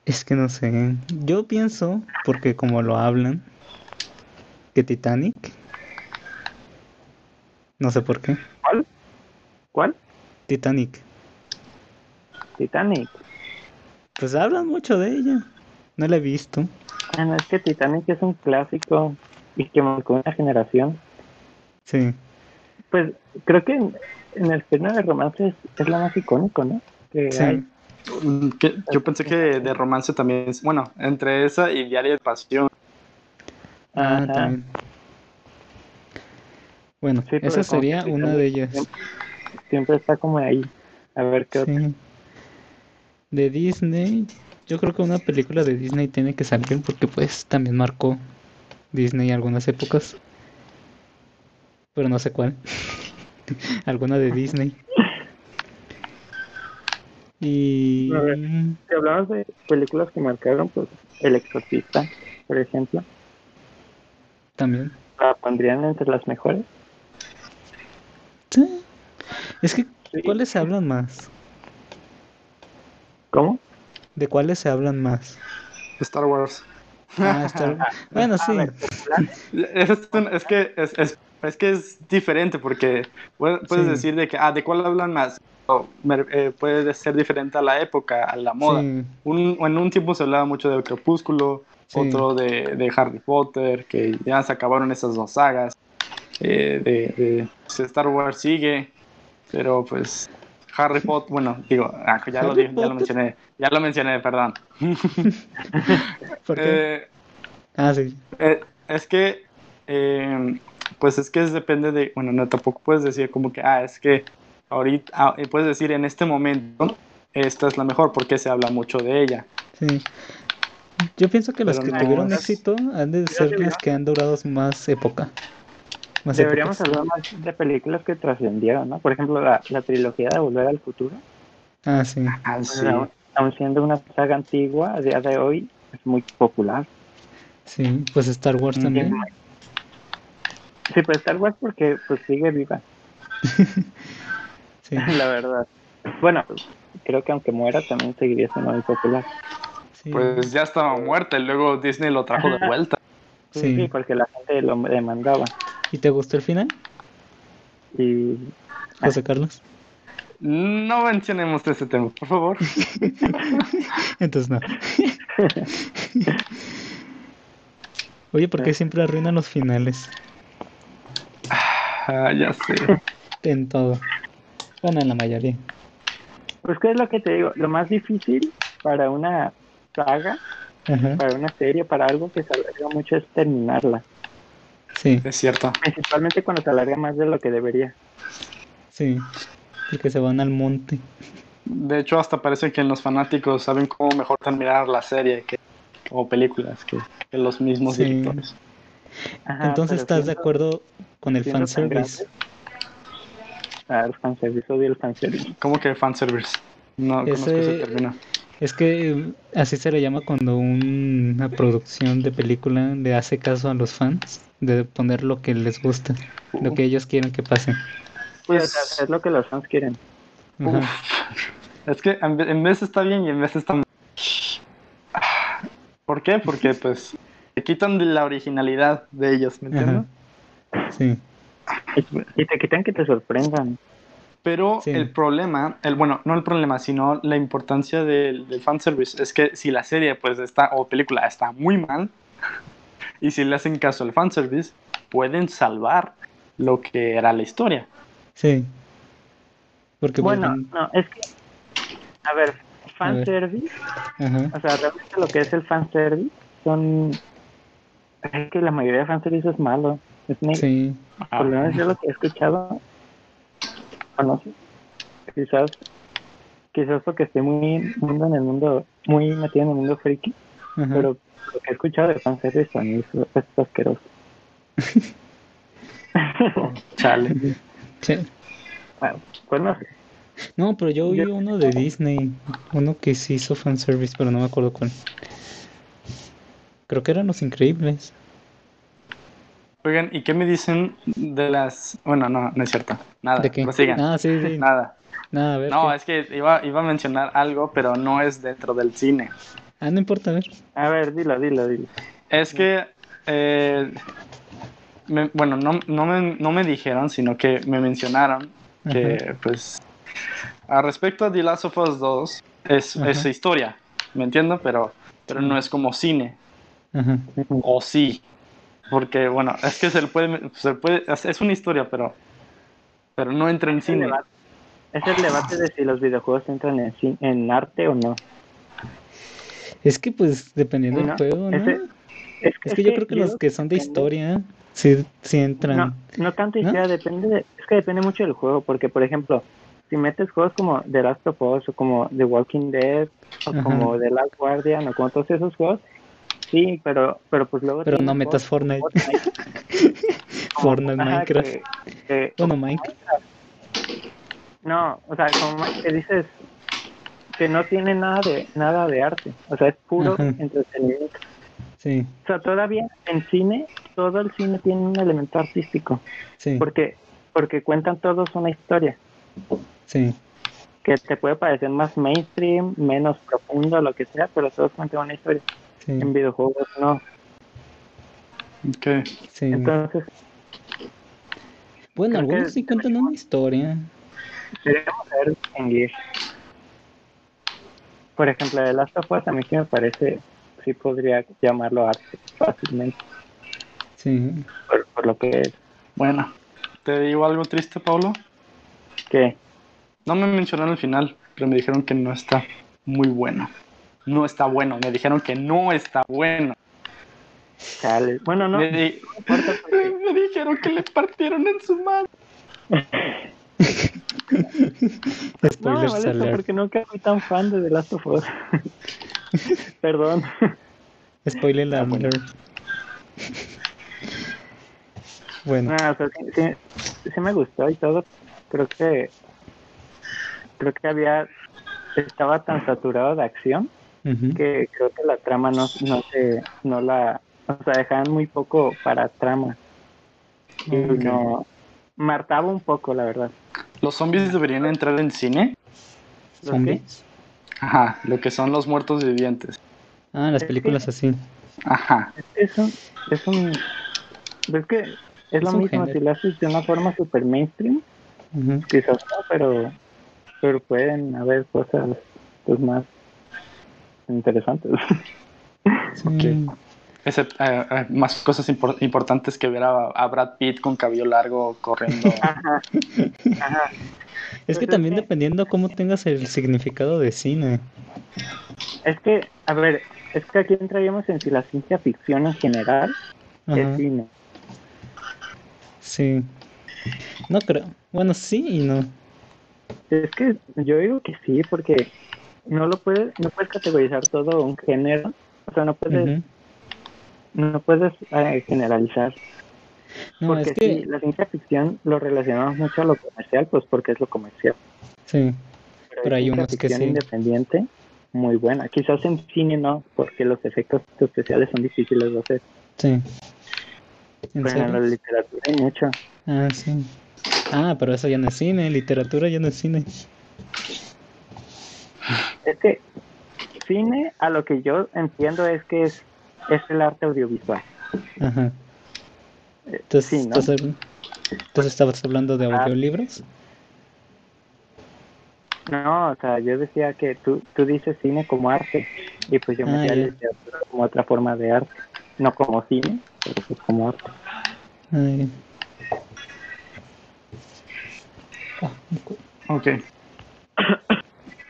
Es que no sé. Yo pienso, porque como lo hablan, que Titanic. No sé por qué. ¿Cuál? ¿Cuál? Titanic. Titanic. Pues hablan mucho de ella. No la he visto. Bueno, es que Titanic es un clásico y que marcó una generación. Sí. Pues creo que en, en el género de romance es, es lo más icónico, ¿no? Que Sí. hay. Mm, que- yo pensé que de romance también es. Bueno, entre esa y Diario de Pasión. Ah, Ajá. también. Bueno, Sí, esa como sería una de ellas. Siempre, siempre está como ahí. A ver qué otra. De Disney, yo creo que una película de Disney tiene que salir porque pues también marcó Disney algunas épocas. Pero no sé cuál. Alguna de Disney. Y A ver. Si hablamos de películas que marcaron, pues El Exorcista, por ejemplo, también. la pondrían entre las mejores. Sí. Es que, Sí. ¿cuáles se hablan más? ¿Cómo? ¿De cuáles se hablan más? Star Wars. Ah, Bueno, sí. Ver, Es, un- es que es, es- es que es diferente porque puedes, puedes Sí. decir de que ah de cuál hablan más O, eh, puede ser diferente a la época a la moda Sí, un, en un tiempo se hablaba mucho de Crepúsculo Sí. otro de, de Harry Potter que ya se acabaron esas dos sagas eh, de, de- pues, Star Wars sigue pero pues Harry Potter bueno digo ah, ya lo ¿Harry dije, ya lo mencioné ya lo mencioné perdón ¿por qué? Eh, Ah, sí. eh, es que, eh, pues es que depende de, bueno, no tampoco puedes decir como que, ah, es que ahorita, ah, puedes decir en este momento, esta es la mejor porque se habla mucho de ella. Sí. Yo pienso que las Pero que no tuvieron es- éxito han de ser las deberíamos- que han durado más época. Más Deberíamos épocas. hablar más de películas que trascendieron, ¿no? Por ejemplo, la, la trilogía de Volver al Futuro, Ah, sí. Ah, sí. aún, aún siendo una saga antigua, a día de hoy es muy popular. Sí, pues Star Wars Mm. también. Sí, pues Star Wars porque pues sigue viva, Sí, la verdad. Bueno, pues, creo que aunque muera también seguiría siendo muy popular. sí. Pues ya estaba muerta y luego Disney lo trajo de vuelta. Sí, Sí. sí, porque la gente lo demandaba. ¿Y te gustó el final, Y José Carlos? No mencionemos ese tema, por favor. Entonces no. Oye, ¿por qué siempre arruinan los finales? Ah, ya sé. En todo. Bueno, en la mayoría. pues qué es lo que te digo, lo más difícil para una saga, Ajá. para una serie, para algo que se alarga mucho es terminarla. Sí, Es cierto. Principalmente cuando se alarga más de lo que debería. sí. Porque se van al monte. De hecho, hasta parece que los fanáticos saben cómo mejor terminar la serie que, o películas que, que los mismos Sí. directores. Ajá, Entonces, ¿estás de acuerdo con el fanservice? Ah, el fanservice, odio el fanservice. ¿Cómo que fanservice? No conozco Ese- ese término. Es que eh, así se le llama cuando un- una producción de película le hace caso a los fans de poner lo que les gusta, lo que ellos quieren que pase. Pues- es lo que los fans quieren. Uf. Es que en ve- en vez está bien y en vez está mal. ¿Por qué? Porque pues te quitan de la originalidad de ellos, ¿me entiendes? Ajá. Sí. Y te quitan que te sorprendan. Pero Sí. el problema, el bueno, no el problema, sino la importancia del, del fanservice es que si la serie pues está o película está muy mal y si le hacen caso al fanservice, pueden salvar lo que era la historia. Sí. Porque pues, Bueno, no, es que, a ver, fanservice, Ajá. o sea, realmente lo que es el fanservice son, es que la mayoría de fanservice es malo, es ne- Sí. por lo menos yo lo que he escuchado, o no sé, quizás, quizás porque estoy muy mundo en el mundo, muy metido en el mundo friki, Ajá. pero lo que he escuchado de fanservice para mí es, es asqueroso. Chale. Sí. Bueno, pues no sé. No, pero yo vi Yo- uno de Disney, uno que sí hizo fanservice, pero no me acuerdo cuál. Creo que eran Los Increíbles. Oigan, ¿y qué me dicen de las... Bueno, no, no es cierto. Nada, ¿De qué? prosigan. Ah, sí, sí. Nada. Nada, a ver. No, ¿qué? es que iba, iba a mencionar algo, pero no es dentro del cine. Ah, no importa, a ver. A ver, dilo, dilo, dilo. Es que, eh, me- bueno, no, no, me, no me dijeron, sino que me mencionaron que, pues, a respecto a The Last of Us 2, es, Ajá. es historia, ¿me entiendo? Pero, pero no es como cine, Ajá. o sí. Porque, bueno, es que se le puede, se le puede, es una historia, pero, pero no entra en cine. es el debate de si los videojuegos entran en, en arte o no. Es que pues dependiendo No, del juego, ¿no? ese- Es que yo creo que los que son de depende- historia sí, sí entran. No, no tanto ¿No? historia, depende de- es que depende mucho del juego, porque por ejemplo, si metes juegos como The Last of Us o como The Walking Dead o Ajá. como The Last Guardian o como todos esos juegos, sí, pero pero pues luego Pero no metas Fortnite. Fortnite, ajá, Minecraft. que- que- Bueno, Minecraft. no, o sea, como que dices que no tiene nada de nada de arte, o sea, es puro Ajá. entretenimiento. Sí, O sea, todavía en cine, todo el cine tiene un elemento artístico, sí, porque porque cuentan todos una historia sí. que te puede parecer más mainstream, menos profundo, lo que sea, pero todos cuentan una historia. Sí, En videojuegos no. Ok. sí. Entonces, Bueno, algunos sí cuentan una historia. deberíamos ver distinguir. Por ejemplo, de Last of Us a mí sí me parece, sí podría llamarlo arte fácilmente, Sí. por, por lo que es. Bueno, ¿te digo algo triste, Pablo? que No me mencionaron al final, pero me dijeron que no está muy bueno. No está bueno, me dijeron que no está bueno. chale. Bueno, no, me, di- porque- me dijeron que le partieron en su mano. no me molesta alert. porque nunca fui tan fan de The Last of Us. Perdón. Spoiler Ah, bueno. Bueno, No, o sea, sí, sí- sí me gustó y todo. Creo que creo que había estaba tan saturado de acción que creo que la trama no no se no la o sea dejaban muy poco para trama y no me hartaba un poco la verdad ¿Los zombies deberían entrar en cine? ¿Los zombies. Ajá, lo que son los muertos vivientes. Ah, las películas así. Ajá. es un es un es que es lo Es mismo género. si lo haces de una forma super mainstream quizás no pero pero pueden haber cosas pues más interesantes sí. Ese, eh, eh, más cosas impor- importantes que ver a, a Brad Pitt con cabello largo corriendo. Ajá. Ajá. Es que Pues es también que- dependiendo cómo tengas el significado de cine. Es que, a ver, es que aquí entraríamos en si la ciencia ficción en general Ajá, es cine. sí. No creo. Bueno, sí y no. Es que yo digo que sí, porque no lo puedes, no puedes categorizar todo un género. O sea, no puedes, no puedes eh, generalizar. No, porque es que sí, la ciencia ficción lo relacionamos mucho a lo comercial, pues porque es lo comercial. sí. Pero hay ciencia unos que ficción sí. independiente muy buena. Quizás en cine no, porque los efectos especiales son difíciles de hacer. Sí. ¿En Pero en la literatura hay mucho. Ah, sí. Ah, pero eso ya no es cine, literatura ya no es cine. Es que cine, a lo que yo entiendo es que es, es el arte audiovisual. Ajá. Entonces, sí, ¿no? entonces, Entonces estabas hablando de Ah. audiolibros. No, o sea, yo decía que tú, tú dices cine como arte y pues yo me Ah, decía ya. literatura como otra forma de arte. No como cine, pero pues como arte. Ah, Ok.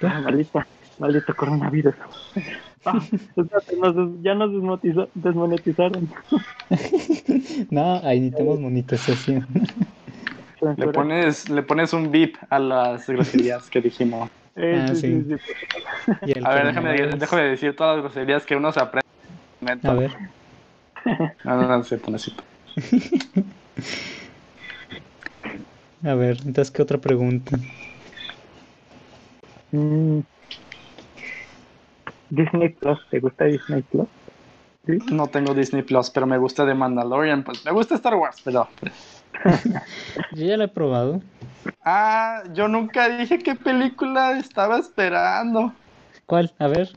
Ah, maldita, maldito coronavirus. Ah, nos des- ya nos desmotiza- desmonetizaron. No, ahí necesitamos monetización. Le pones, le pones un beep a las groserías que dijimos. Eh, Ah, sí, sí. sí, sí. Y el A ver, déjame, déjame decir todas las groserías que uno se aprende. A ver. No, no, no, cierto. A ver, entonces, ¿qué otra pregunta? Mm. Disney Plus, ¿te gusta Disney Plus? ¿Sí? No tengo Disney Plus, pero me gusta The Mandalorian. Pues me gusta Star Wars, pero. Yo ya la he probado. Ah, yo nunca dije qué película estaba esperando. ¿Cuál? A ver.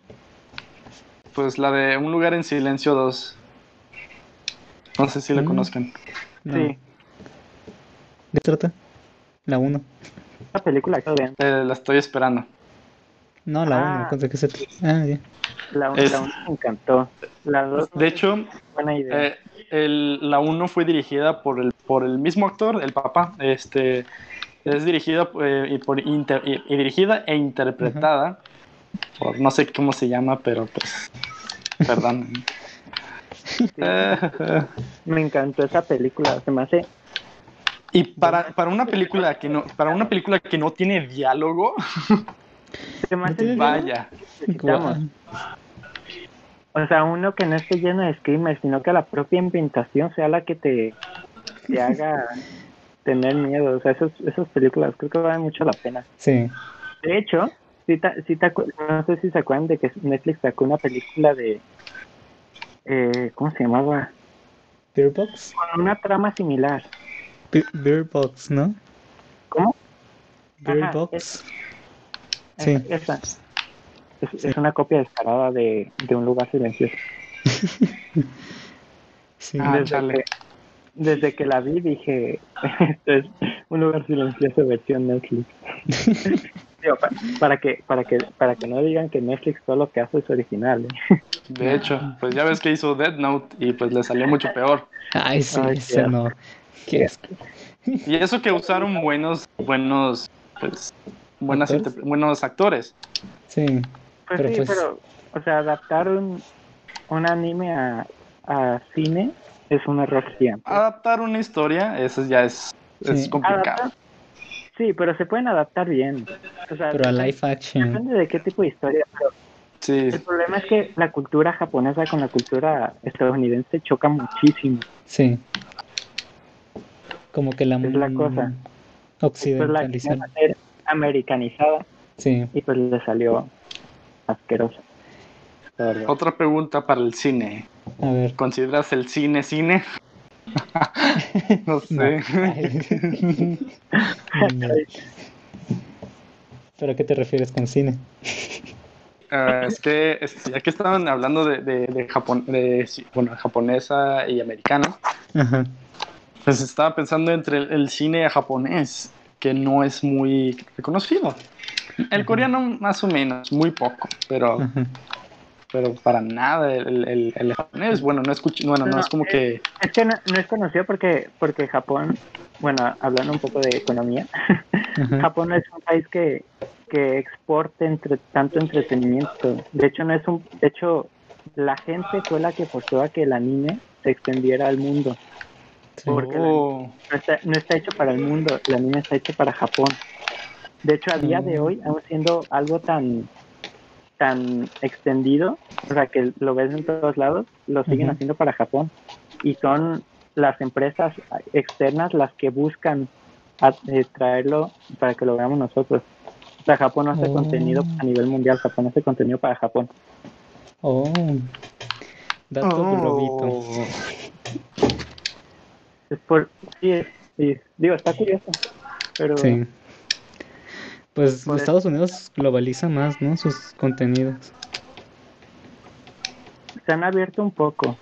Pues la de Un lugar en silencio 2. No sé si la Mm. conozcan. No. Sí, ¿De qué trata? La 1. una película que vean. Eh, la estoy esperando. No, la Ah. 1. ¿De qué se trata? Ah, ya. La 1 Es- me encantó. La 2 De hecho, buena idea. eh, el- la 1 fue dirigida por el, por el mismo actor, el papá. Este, es dirigida, eh, y por inter- y, y dirigida e interpretada por no sé cómo se llama, pero pues. Perdón. Eh, Me encantó esa película. Se me hace. y para, para una película que no para una película que no tiene diálogo, Se me ¿No hace tiene que vaya. O sea, uno que no esté lleno de screamers, sino que la propia ambientación sea la que te, te haga tener miedo. O sea, esos, esas películas creo que valen mucho la pena. Sí. De hecho, sí ta- te acu- no sé si se acuerdan de que Netflix sacó una película de. Eh, ¿Cómo se llamaba? Beer Box. Con una trama similar. Be- Beer Box, ¿no? ¿Cómo? Beer Ajá, Box. Sí. Esa. Es, es una copia descarada de, de un lugar silencioso. Sí. Ah, desde, que, desde que la vi dije, esto es un lugar silencioso versión Netflix. Digo, pa- para que para que para que no digan que Netflix todo lo que hace es original. ¿eh? De hecho, pues ya ves que hizo Dead Note y pues le salió mucho peor. Ay, sí, Ay, ese no. Qué asco. Y eso que usaron buenos, buenos, pues, buenas ¿Actores? interpre- buenos actores. Sí. Pues Pero sí, pues- pero o sea, adaptar un, un anime a, a cine es un error siempre. Adaptar una historia, eso ya es, es complicado. Adaptar- Sí, pero se pueden adaptar bien. O sea, Pero a live action. Depende de qué tipo de historia, pero Sí, el problema es que la cultura japonesa con la cultura estadounidense choca muchísimo. Sí. Como que la Es la cosa. La occidentalizar. Americanizada Sí. y pues le salió verdad. otra pregunta para el cine. A ver. ¿Consideras el cine cine? no sé. No. ¿Pero a qué te refieres con cine? Ah, es que es- ya que estaban hablando de, de, de Japón, de, bueno, japonesa y americana, Ajá. pues estaba pensando entre el, el cine japonés, que no es muy reconocido. El coreano más o menos, muy poco, pero, pero para nada el, el, el japonés, bueno, no escucho, bueno, no No, es como que, Es que no, no es conocido porque, porque Japón, bueno, hablando un poco de economía, Ajá. Japón no es un país que, que exporte entre, tanto entretenimiento. De hecho, no es un, de hecho, la gente fue la que forzó a que el anime se extendiera al mundo. Sí. Porque oh, no está, no está hecho para el mundo, el anime está hecho para Japón. De hecho, a día de Mm. hoy, aún siendo algo tan tan extendido, o sea, que lo ves en todos lados, lo siguen haciendo para Japón. Y son las empresas externas las que buscan a- eh, traerlo para que lo veamos nosotros. O sea, Japón no hace Oh. contenido a nivel mundial, Japón hace contenido para Japón. Oh. Dato oh. Es por, sí, es- sí, digo, está curioso, pero Sí. Pues Por Estados Unidos globaliza más, ¿no? Sus contenidos. se han abierto un poco.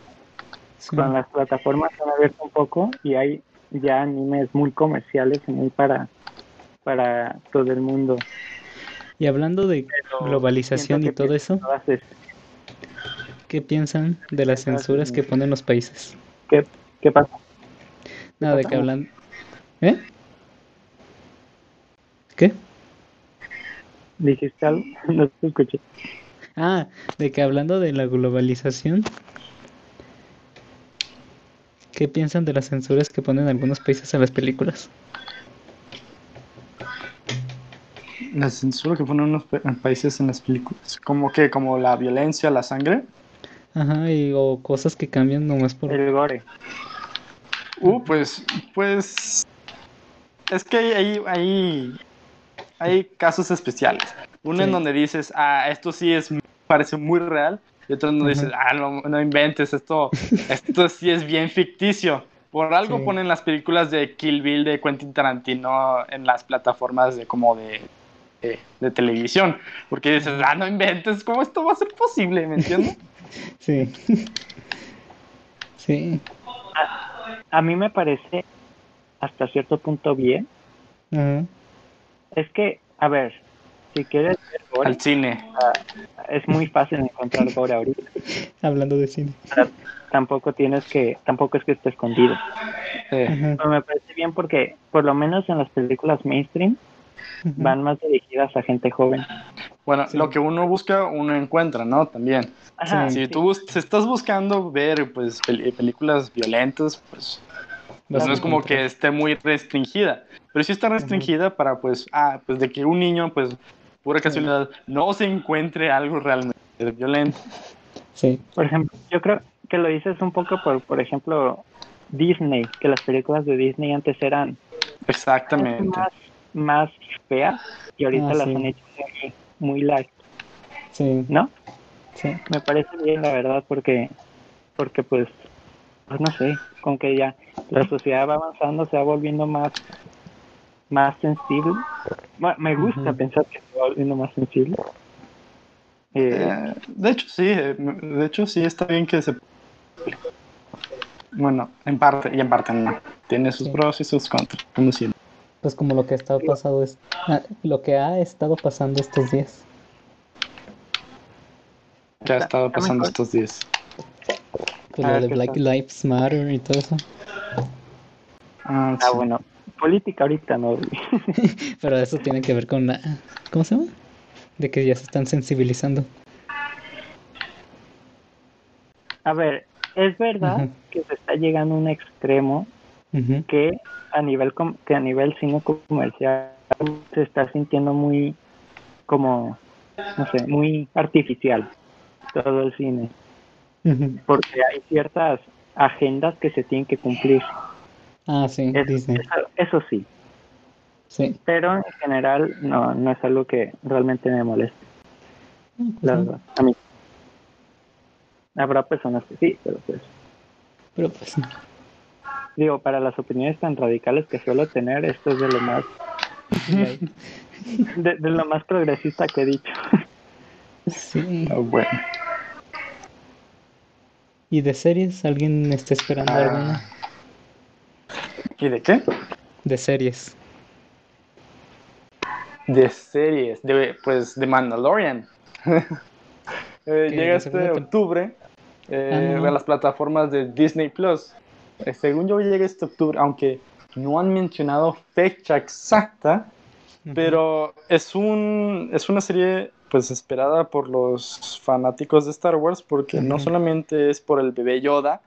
Sí. con las plataformas se han abierto un poco y hay ya animes muy comerciales y muy para, para todo el mundo. Y hablando de Pero globalización y todo eso, ¿qué piensan de las censuras que ponen los países? ¿Qué, ¿Qué pasa? Nada, de que hablan... ¿Eh? ¿Qué? ¿Dijiste algo? No te escuché. Ah, de que hablando de la globalización, ¿qué piensan de las censuras que ponen algunos países a las películas? La censura que ponen unos pa- países en las películas. Como que, como la violencia, la sangre. Ajá, y, o cosas que cambian nomás por... El gore. Uh, pues, pues. Es que hay, hay, hay, casos especiales. Uno en donde dices, ah, esto sí es, parece muy real. Y otro en donde dices, ah, no, no inventes, esto, esto sí es bien ficticio. Por algo Sí. ponen las películas de Kill Bill de Quentin Tarantino en las plataformas de como de, de, de televisión. Porque dices, ah, no inventes, ¿cómo esto va a ser posible? ¿Me entiendes? Sí. Sí. A mí me parece hasta cierto punto bien. Es que, a ver, si quieres ver gore, Al cine. es muy fácil encontrar gore ahorita. Hablando de cine. Tampoco tienes que, tampoco es que esté escondido. Pero me parece bien porque, por lo menos en las películas mainstream, van más dirigidas a gente joven. Bueno, Sí. lo que uno busca, uno encuentra, ¿no? También. Ajá, Si sí. tú bus- si estás buscando ver pues pel- películas violentas, pues, pues no es como que esté muy restringida, pero sí está restringida para pues ah, pues de que un niño pues pura casualidad no se encuentre algo realmente violento. Sí. Por ejemplo, yo creo que lo dices un poco por, por ejemplo, Disney, que las películas de Disney antes eran Exactamente. más, más feas y ahorita Ah, las sí. han hecho muy, muy light, Sí. ¿no? Sí. Me parece bien, la verdad, porque, porque pues, pues no sé, con que ya la sociedad va avanzando, se va volviendo más, más sensible. Bueno, me gusta pensar que se va volviendo más sensible. Eh, Eh, de hecho sí, eh, de hecho sí está bien que se bueno, en parte y en parte no. Tiene sus Sí. pros y sus contras, como siempre. Pues como lo que ha estado pasando es, ah, lo que ha estado pasando estos días. ¿Qué ha estado pasando estos días? Pues A lo de Black. Lives Matter y todo eso. Ah, ah, bueno, política ahorita no. Pero eso tiene que ver con la... ¿Cómo se llama? De que ya se están sensibilizando. A ver, es verdad que se está llegando a un extremo Que a nivel com- que a nivel cine comercial se está sintiendo muy como no sé muy artificial todo el cine. Porque hay ciertas agendas que se tienen que cumplir. Ah, sí, Es- Disney. eso, eso sí. Sí. pero en general no no es algo que realmente me moleste. Pues la verdad a mí. Habrá personas que sí pero pues. Pero pues digo para las opiniones tan radicales que suelo tener esto es de lo más de, de lo más progresista que he dicho sí. Ah, bueno. ¿Y de series? ¿Alguien está esperando Ah. alguna? ¿Y de qué? De series. De series, de, pues de Mandalorian. Eh, ¿Qué, llega este octubre eh, Ah, no. a las plataformas de Disney Plus. Según yo llega este octubre, aunque no han mencionado fecha exacta, pero es un es una serie pues esperada por los fanáticos de Star Wars porque no solamente es por el bebé Yoda,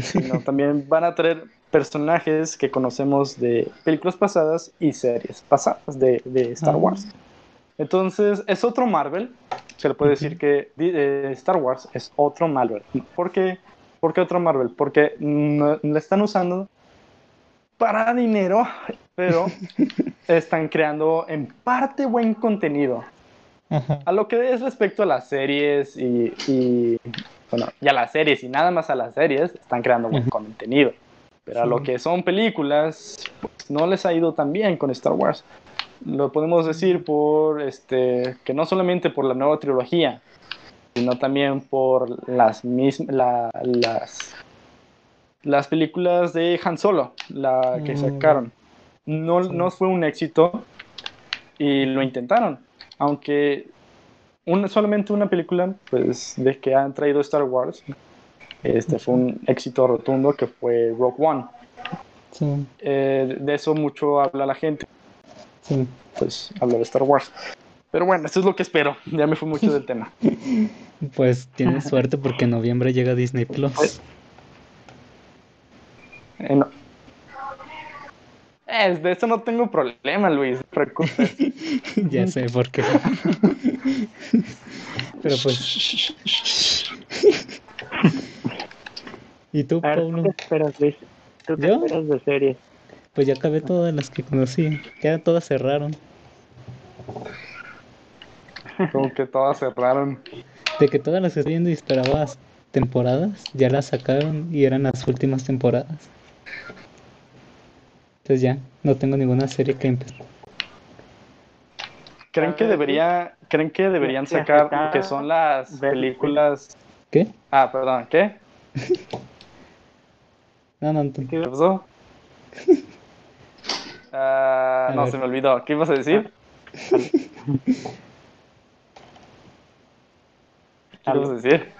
sino también van a traer personajes que conocemos de películas pasadas y series pasadas de, de Star Ah. Wars. Entonces, es otro Marvel. Se le puede decir que eh, Star Wars es otro Marvel. ¿Por qué? ¿Por qué otro Marvel? Porque no- le están usando para dinero, pero están creando en parte buen contenido. Ajá. A lo que es respecto a las series y, y, bueno, y a las series y nada más a las series, están creando buen contenido. Pero a lo que son películas, pues, no les ha ido tan bien con Star Wars. Lo podemos decir por este que no solamente por la nueva trilogía, sino también por las mismas las las películas de Han Solo, la que Mm. sacaron. No, no fue un éxito y lo intentaron. Aunque una, solamente una película pues, de que han traído Star Wars este, fue un éxito rotundo que fue Rogue One. Sí, Eh, de eso mucho habla la gente, sí. pues habla de Star Wars. Pero bueno, eso es lo que espero. Ya me fui mucho del tema. Pues tienes suerte porque en noviembre llega Disney Plus. Eh, no. Eh, de eso no tengo problema, Luis. ya sé por qué. Pero pues, ¿y tú, ver, ¿tú Pablo? qué esperas, Luis? ¿Tú qué ¿Yo? esperas de series? Pues ya acabé todas las que conocí. Ya todas cerraron. Como que todas cerraron. De que todas las que estoy viendo y esperabas temporadas, ya las sacaron y eran las últimas temporadas. Entonces ya, no tengo ninguna serie que empezar. ¿Creen que debería, creen que deberían sacar que son las películas? ¿Qué? Ah, perdón, ¿qué? No, no, no. ¿Qué- ¿Qué pasó? Ah, no, ver. se me olvidó. ¿Qué ibas a decir? ¿Qué ibas a decir?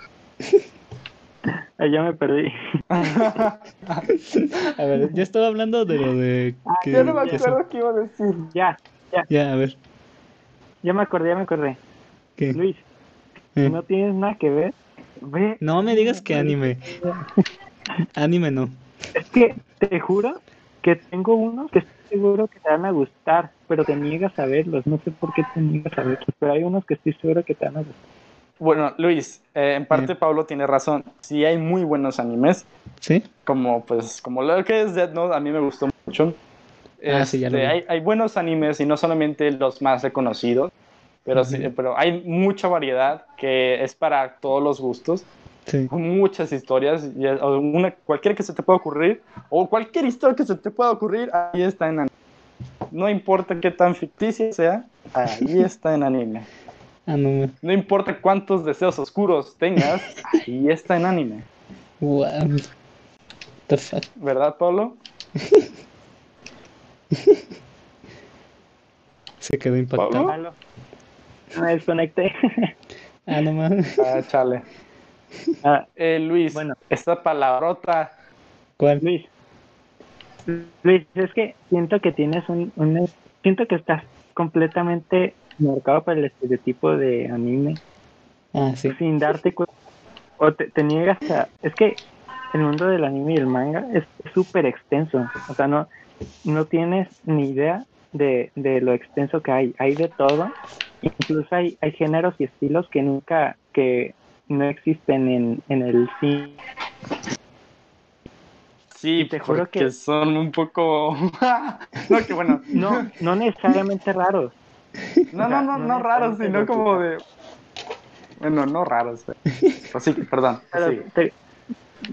Ya me perdí. A ver, yo estaba hablando de lo de que, Ya no me acuerdo qué iba a decir. Ya, Ya, a ver, ya me acordé, ya me acordé. ¿qué? Luis, Eh, si no tienes nada que ver, ve. No me digas que anime. Anime no. Es que te juro que tengo unos que estoy seguro que te van a gustar, pero te niegas a verlos. No sé por qué te niegas a verlos, pero hay unos que estoy seguro que te van a gustar. Bueno, Luis, eh, en parte. Pablo tiene razón. Sí hay muy buenos animes, ¿Sí? como pues como lo que es Death Note, a mí me gustó mucho. Ah, sí, ya lo Este, vi. hay, hay buenos animes y no solamente los más reconocidos, pero, sí, pero hay mucha variedad que es para todos los gustos. Sí. muchas historias, y, una, cualquiera que se te pueda ocurrir, o cualquier historia que se te pueda ocurrir, ahí está en anime. No importa qué tan ficticia sea, ahí está en anime. Ah, no. importa cuántos deseos oscuros tengas, ahí está en anime. Wow. The fuck. ¿Verdad, Pablo? Se quedó impactado. ¿Pablo? Malo. Me desconecté. Ah, no mames. Ah, chale. Ah, Eh, Luis, Bueno. esta palabrota, ¿Cuál? Luis. Luis, es que siento que tienes un, un- Siento que estás completamente marcado por el estereotipo de anime Ah, sí. sin darte cuenta. O te, te niegas a... Es que el mundo del anime y el manga es súper extenso. O sea, no, no tienes ni idea de, de lo extenso que hay. Hay de todo. Incluso hay, hay géneros y estilos que nunca... que no existen en, en el cine. sí, te juro que- son un poco... no, que bueno. No, no necesariamente raros. No, no, no, no raros, sino como de... Bueno, no raros. pero- Pues sí, perdón. Pero sí. te-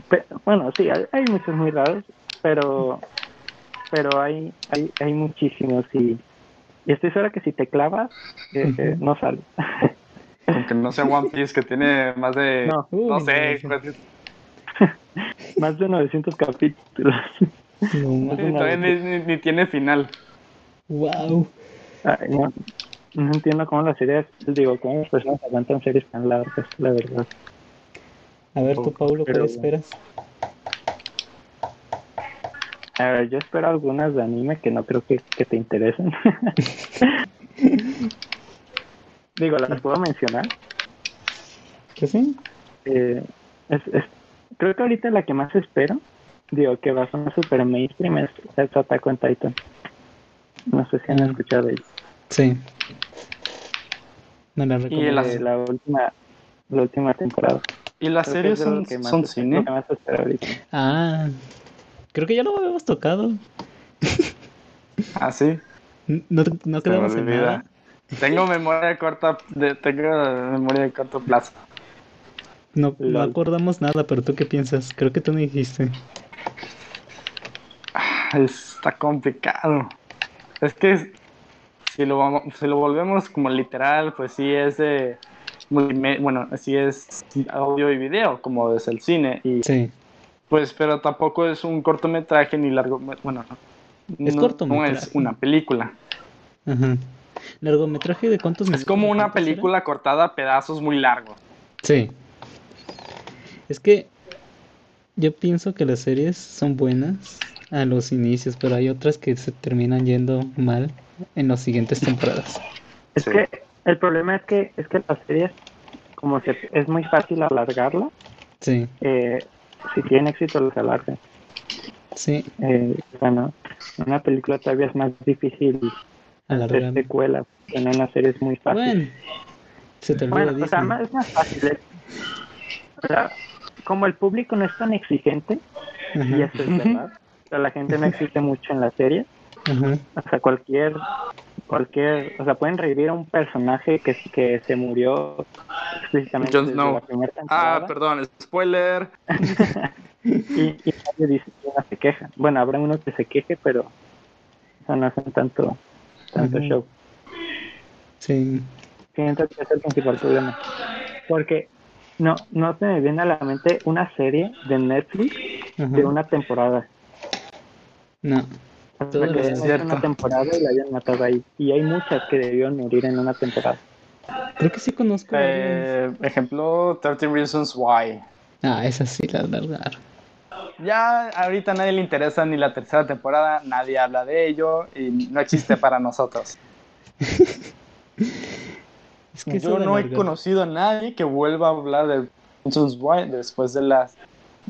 pe- bueno, sí, hay, hay muchos muy raros, pero pero hay hay, hay muchísimos y, y estoy segura que si te clavas, eh, eh, no sale. Aunque no sea One Piece, que tiene más de... No. Sé, no, pues, Más de 900 capítulos. No mames. todavía ni, ni- ni tiene final. Wow. No, no entiendo cómo las series, digo, cómo las personas aguantan series tan largas, la verdad. A ver, tú, Paulo, ¿qué Pero- esperas? A ver, yo espero algunas de anime que no creo que, que te interesen. digo, las puedo mencionar. ¿Que sí? Eh, es, es- creo que ahorita la que más espero, digo que va a sonar super mainstream, es, es Attack on Titan. No sé si han Ah. escuchado de ella. Sí. Me la Y recomiendo. Eh, la última la última temporada. ¿Y las Creo series son, que más son cine? lo que más espero ahorita. Ah, creo que ya lo habíamos tocado. Ah, sí. No, no quedamos en nada. Tengo memoria de corta, de, tengo memoria de corto plazo. No, no acordamos nada, pero tú qué piensas? Creo que tú me dijiste. Ah, Está complicado. Es que si lo, vamos- si lo volvemos como literal, pues sí es de bueno, sí es audio y video, como es el cine. Y Sí. Pues, pero tampoco es un cortometraje ni largo. Bueno, no, Es no cortometraje. es una película. Ajá. ¿Largometraje de cuántos Es minutos? como una película cortada a pedazos muy largos. Sí. Es que yo pienso que las series son buenas a los inicios, pero hay otras que se terminan yendo mal en las siguientes temporadas. Es Sí. que el problema es que es que las series, como se, es muy fácil alargarla, Sí, eh, si tienen éxito los alargan. sí, Eh, bueno, en una película todavía es más difícil hacer alargar. secuelas, en una serie es muy fácil. Bueno, se te Bueno, o sea, más- es más fácil. es- o sea, como el público no es tan exigente, y eso es verdad, o sea, la gente no exige mucho en la serie, ajá. o sea, cualquier, cualquier, o sea, pueden revivir a un personaje que, que se murió explícitamente Jon Snow. la primera temporada, Ah, perdón, spoiler. y, y nadie dice que no se queja. Bueno, habrá uno que se queje, pero o sea, no hacen tanto, tanto show. Sí, Siento que es el principal problema. Porque no, no se me viene a la mente una serie de Netflix de una temporada. No, O sea, Todas que hecho Cierto. una temporada y la hayan matado ahí. Y hay muchas que debieron morir en una temporada. creo que sí conozco. Eh, ejemplo, 13 Reasons Why. Ah, esa sí la alargaron. Ya ahorita a nadie le interesa ni la tercera temporada, nadie habla de ello y no existe para nosotros. Es que Yo no he conocido a nadie que vuelva a hablar de Reasons Why después de las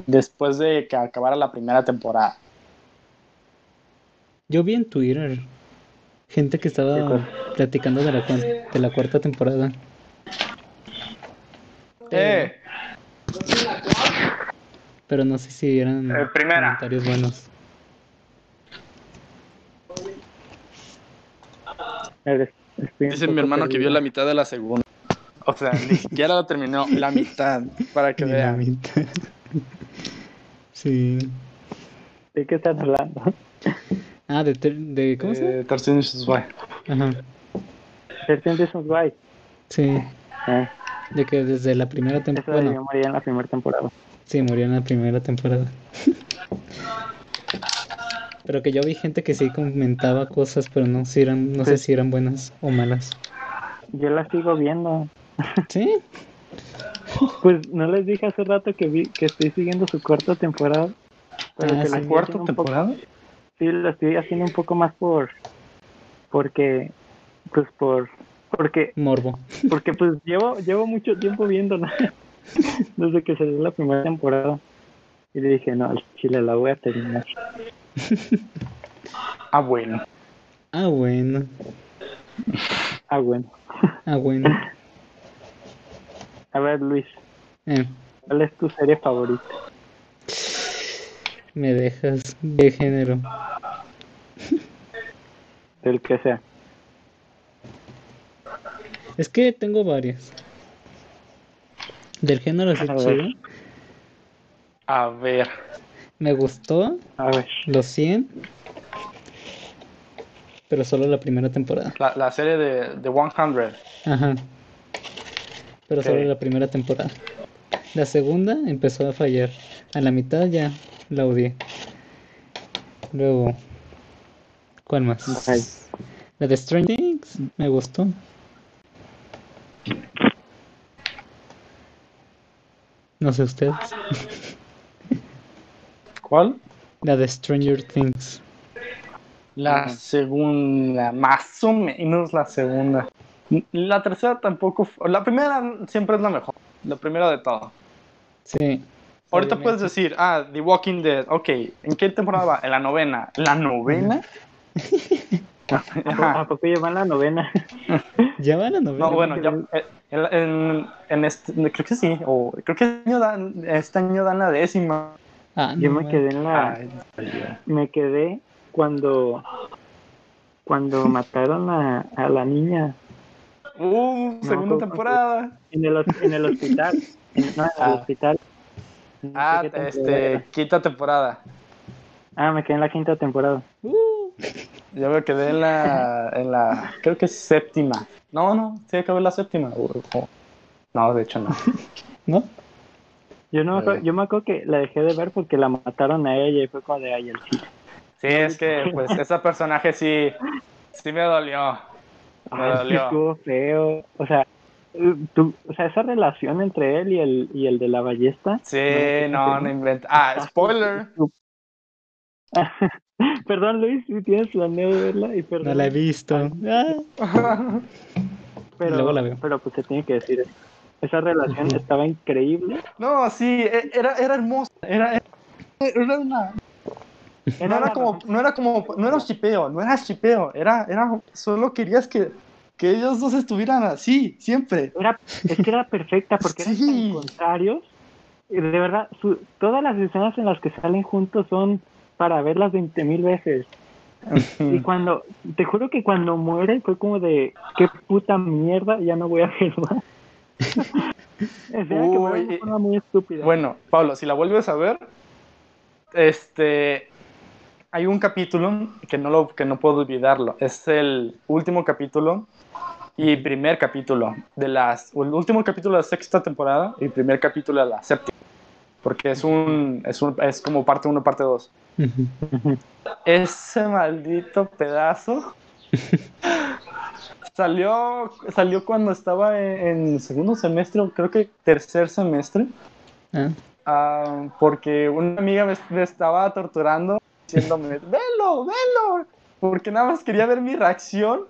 después de que acabara la primera temporada. Yo vi en Twitter gente que estaba ¿Qué cosa? platicando de la, de la cuarta temporada. Eh, Pero no sé si eran Eh, comentarios buenos. Dice mi hermano que vio la mitad de la segunda. O sea, ni siquiera lo terminó, la mitad, para que Ni la mitad. sí. ¿De qué estás hablando? Ah, de, ter- de ¿cómo se llama? Eh, 13 Reasons Why. Ajá. 13 Reasons Why. Sí. Eh, De que desde la primera temporada. Bueno, morir en la primera temporada. sí, murió en la primera temporada. Pero que yo vi gente que sí comentaba cosas, pero no, si eran, no sé Sí. si eran buenas o malas. Yo la sigo viendo. ¿Sí? Pues no les dije hace rato que vi que estoy siguiendo su cuarta temporada. Pero Ah, que la ¿La estoy cuarta poco- temporada? Sí, lo estoy haciendo un poco más por porque pues por porque Morbo. porque pues llevo llevo mucho tiempo viéndola desde que salió la primera temporada y le dije no al chile la voy a terminar Ah, bueno. Ah, bueno. ah bueno Ah, bueno. a ver Luis Eh, ¿cuál es tu serie favorita? me dejas de género. Del que sea Es que tengo varias. Del género así A ver. chido. A ver. Me gustó a ver los 100. Pero solo la primera temporada. La, la serie de, de 100. Ajá. Pero solo la primera temporada. La segunda empezó a fallar. A la mitad ya la odié. Luego. ¿Cuál más? Ay. La de Stranger Things me gustó. No sé ustedes. ¿Cuál? La de Stranger Things. La segunda, más o menos la segunda. La tercera tampoco. La primera siempre es la mejor. La primera de todo. Sí. Ahorita obviamente. puedes decir, ah, The Walking Dead. Ok, ¿en qué temporada va? En la novena. ¿La novena? ¿A, poco llevan la novena? Ya va la novela. No, bueno, ya. eh, En, este, creo que sí. O creo que este año dan, este año dan la décima. Ah, Yo no, me quedé en la Ay, Dios. me quedé cuando cuando mataron a, a la niña Uh, No, segunda temporada. en el, en el hospital. En, no, en el Ah. hospital. No Ah, temporada este, quinta temporada. Ah, me quedé en la quinta temporada. Uh, Yo me quedé en la, en la, creo que es séptima. No, no, sí acabé la séptima. No, de hecho no. ¿No? Yo, no me ver. yo me acuerdo que la dejé de ver porque la mataron a ella y fue como de el chile. Sí, es que pues ese personaje sí, sí me dolió. Me Ay, sí dolió. estuvo feo. O sea, eh, tú, o sea, esa relación entre él y el, y el de la ballesta. Sí, no, no inventa. Ah, spoiler. perdón, Luis, si tienes planeo de verla. Y perdón, No la he visto. Ah, pero, luego la veo. pero pues se tiene que decir eso. Esa relación estaba increíble. No, sí, e- era, era hermoso. Era, era, era una. No era como, no era como, no era chipeo, no era chipeo, era, era, solo querías que, que ellos dos estuvieran así, siempre. Era, es que era perfecta porque eran Sí. tan contrarios. Y De verdad, su- todas las escenas en las que salen juntos son para verlas 20 mil veces. Y cuando, te juro que cuando muere fue como de, qué puta mierda, ya no voy a ver más. o sea, que Uy. una forma muy estúpida. Bueno, Pablo, si la vuelves a ver, este, hay un capítulo que no lo, que no puedo olvidarlo. Es el último capítulo y primer capítulo de las, el último capítulo de la sexta temporada y primer capítulo de la séptima, porque es un, es un, es como parte uno, parte dos. ujú. Ese maldito pedazo salió, salió cuando estaba en, en segundo semestre, creo que tercer semestre. Ah, Ah, porque una amiga me, me estaba torturando diciéndome, velo, velo, porque nada más quería ver mi reacción,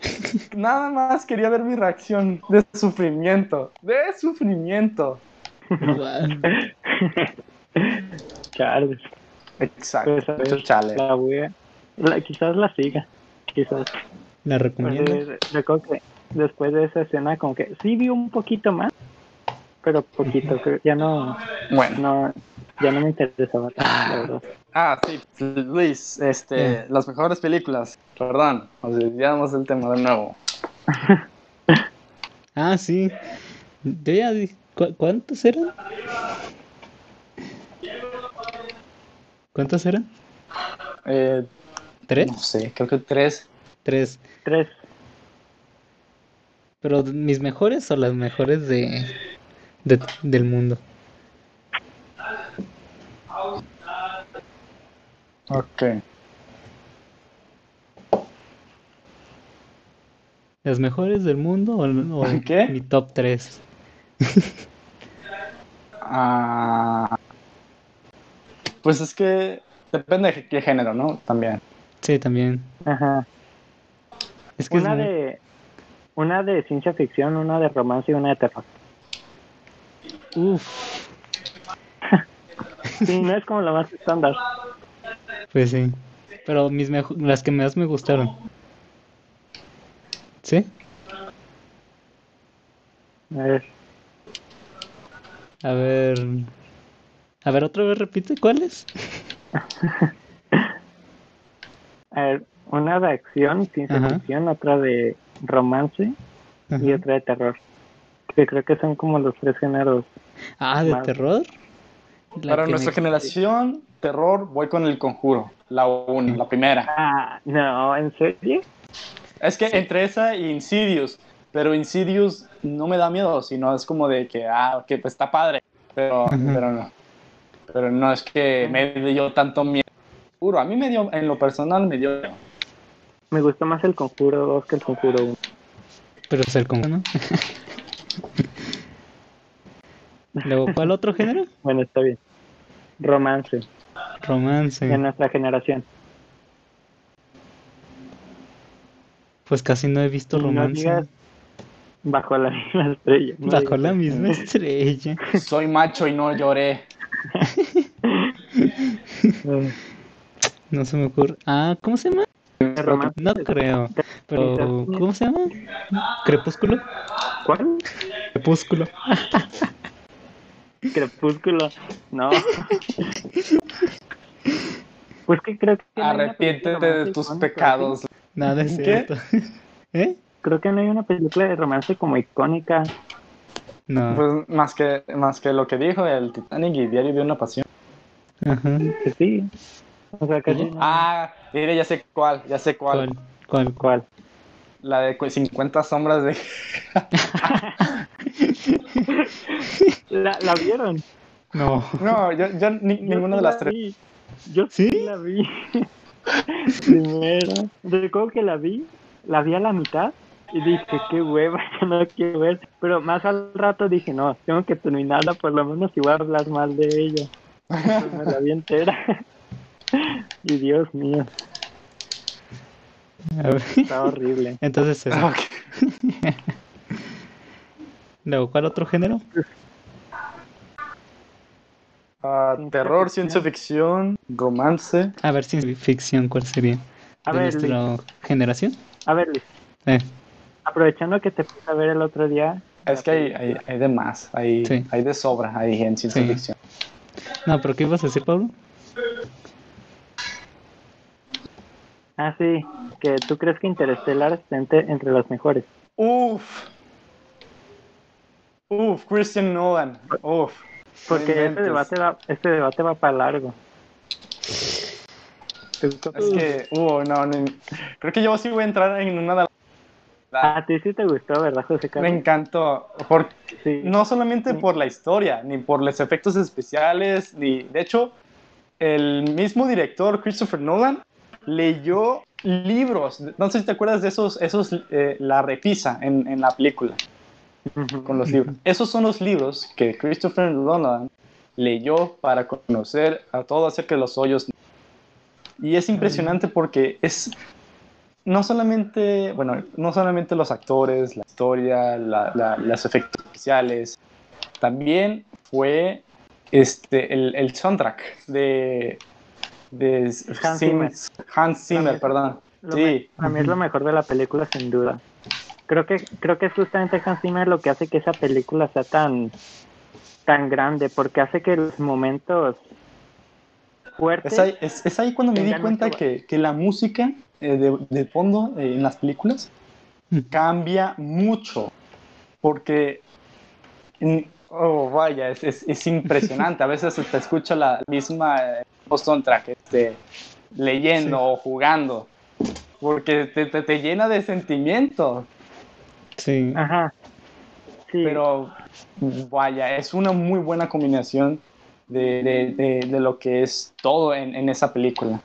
nada más quería ver mi reacción de sufrimiento, de sufrimiento. Charles, Exacto, pues ver, chale. la voy a- la- quizás la siga, quizás. ¿La recomiendo? Eh, recuerdo que después de esa escena como que sí vi un poquito más, pero poquito, ya no, Bueno, no, ya no me interesaba tanto, la verdad. ah, sí, Luis, este, las mejores películas, perdón, nos desviamos del tema de nuevo. Ah, sí. Yo ya dije, ¿cu- ¿cuántos eran? ¿Cuántos eran? Eh, ¿Tres? no sé, creo que tres. Tres. Tres, Pero mis mejores o las mejores de, de- del mundo. Ok. ¿Las mejores del mundo o, o ¿Qué? mi top 3? Ah, pues es que depende de qué género, ¿no? También. Sí, también. ajá. Es que es Una muy- de, una de ciencia ficción, una de romance y una de terror. Uf, Sí, no es como la más estándar. pues sí. Pero mis las que más me gustaron. ¿Sí? A ver, A ver. A ver, otra vez repite, ¿cuáles? a ver, una de acción, ciencia Ajá. ficción, otra de romance y otra de terror. Que creo que son como los tres géneros. Ah, de más. terror. La Para nuestra me- generación, terror, voy con el conjuro. La una, la primera. Ah, no, ¿en serio? Es que entre esa y Insidious. Pero Insidious no me da miedo, sino es como de que, ah, que pues está padre. Pero, pero no. Pero no es que me dio tanto miedo. Juro, a mí me dio, en lo personal me dio miedo. Me gustó más el Conjuro 2 que el Conjuro 1. Pero es el conjuro, ¿no? Luego, ¿cuál otro género? Bueno, está bien. Romance, Romance. de nuestra generación. Pues casi no he visto Y no romance. digas bajo la misma estrella. no Bajo la misma estrella. Soy macho y no lloré. No se me ocurre. Ah, ¿cómo se llama? No creo. Pero, ¿cómo se llama? Crepúsculo. ¿Cuál? Crepúsculo. Crepúsculo. No. pues que creo que. Arrepiéntete de tus pecados. Nada es ¿Qué? cierto. ¿Eh? Creo que no hay una película de romance como icónica. No. Pues más que, más que lo que dijo el Titanic y Diario de una Pasión. Ajá. Que sí. O sea, casi no. Ah, mire, ya sé cuál, ya sé cuál. ¿Cuál? ¿Cuál? ¿Cuál? La de cu- 50 sombras de... ¿La, la vieron? No. No, yo, yo ni- Yo ninguna sí de las la tres. vi. Yo sí, ¿Sí? la vi. Primero. Recuerdo que la vi, la vi a la mitad y dije, qué hueva, yo no quiero ver. Pero más al rato dije, no, tengo que terminarla por lo menos y voy a hablar mal de ella. Entonces me la vi entera. y Dios mío, está horrible. Entonces, eso. Ok. Luego, ¿cuál otro género? Ah, terror, ciencia ficción, romance. A ver, ciencia ficción, ¿cuál sería? A ¿De ver, nuestra generación? a ver, Luis, Eh, aprovechando que te puse a ver el otro día. Es que hay, hay, hay de más, hay, Sí. hay de sobra ahí en ciencia Sí. ficción. no, pero ¿qué ibas a decir, Pablo? Ah, sí, que tú crees que Interestelar está entre, entre los mejores. Uf. Uf, Christian Nolan. Uf. Porque este debate va, este debate va para largo. Es que, uh, no, no, creo que yo sí voy a entrar en una de las... A ti sí te gustó, ¿verdad, José Me Carlos? encantó, por, Sí. no solamente por la historia, ni por los efectos especiales, ni... De hecho, el mismo director, Christopher Nolan, leyó libros. No sé si te acuerdas de esos, esos eh, la repisa en, en la película. Con los libros. Esos son los libros que Christopher Nolan leyó para conocer a todo acerca de los hoyos. Y es impresionante porque es no solamente, bueno, no solamente los actores, la historia, la- la- los efectos especiales, también fue este, el, el soundtrack de, de Hans Zimmer. Hans Zimmer, perdón. Lo Sí, Para mí es lo mejor de la película, sin duda. Creo que creo que es justamente Hans Zimmer lo que hace que esa película sea tan tan grande, porque hace que los momentos fuertes Es ahí, es- es ahí cuando me di cuenta que, que la música eh, de, de fondo eh, en las películas Mm. cambia mucho. Porque, oh, vaya, es, es- es impresionante. A veces se te escucha la misma eh, soundtrack este, leyendo Sí. o jugando. Porque te, te- te llena de sentimientos. Sí. Ajá. Sí, Pero vaya, es una muy buena combinación de, de- de- de lo que es todo en, en esa película.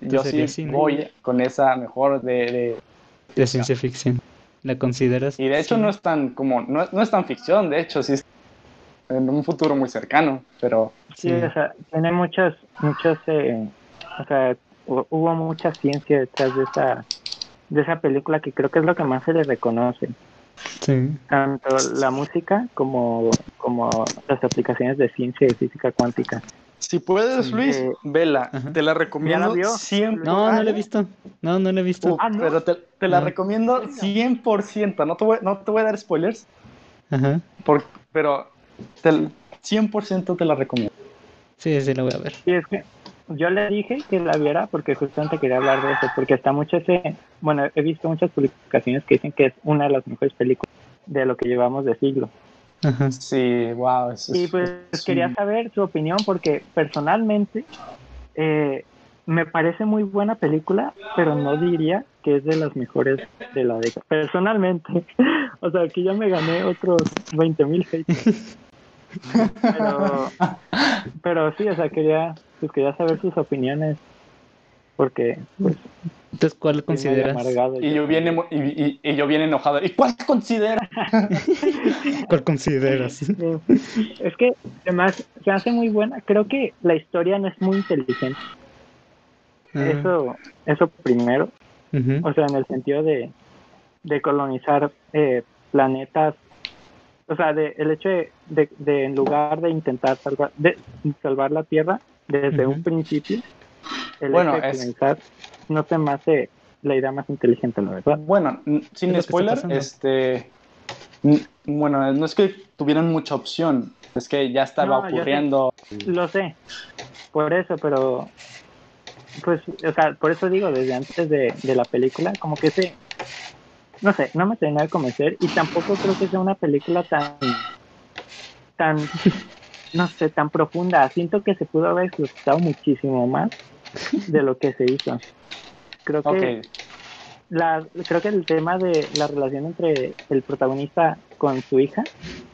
Yo sí cine. voy con esa mejor de, de- De ciencia ficción. ¿La consideras? y de hecho cine? no es tan como no, es- no es tan ficción, de hecho sí es en un futuro muy cercano, pero sí, Sí. o sea, tiene muchos muchos eh, o sea, hu- hubo mucha ciencia detrás de esa de esa película que creo que es lo que más se le reconoce. Sí. tanto la música como, como las aplicaciones de ciencia y física cuántica. Si puedes Sí. Luis, Eh, vela, Ajá. te la recomiendo vio? No, no la he visto. No, no la he visto. Uf, Ah, ¿no? pero te, te la No. recomiendo 100%, no te voy, no te voy a dar spoilers, Ajá. por- pero te- 100% te la recomiendo. Sí, sí, la voy a ver. Y es que yo le dije que la viera porque justamente quería hablar de eso, porque está mucho ese, bueno, he visto muchas publicaciones que dicen que es una de las mejores películas de lo que llevamos de siglo. Ajá. Sí, wow. es- Y es- pues es quería un- saber su opinión porque personalmente eh, me parece muy buena película, pero no diría que es de las mejores de la década. Personalmente. o sea, aquí ya me gané otros 20 mil haters. Pero, pero sí, o sea, quería, pues quería saber sus opiniones porque pues, Entonces, ¿cuál consideras? Y yo bien, emo- y, y- y yo bien enojado. ¿Y cuál considera? ¿Cuál consideras? Es que además se hace muy buena. Creo que la historia no es muy inteligente. Ah, Eso, eso primero. O sea, en el sentido de, de colonizar eh, planetas. O sea, de, el hecho de, de, de en lugar de intentar salvar, de salvar la Tierra desde un principio, el Bueno, hecho de es- colonizar no se me hace la idea más inteligente, la verdad. Bueno, Es sin está spoiler, este. Bueno, no es que tuvieran mucha opción, es que ya estaba No, yo sé. ocurriendo. Lo sé, por eso, pero pues, o sea, por eso digo, desde antes de, de la película, como que ese, no sé, no me terminó de convencer y tampoco creo que sea una película tan, tan, no sé, tan profunda. Siento que se pudo haber explotado muchísimo más de lo que se hizo. Creo que la, creo que el tema de la relación entre el protagonista con su hija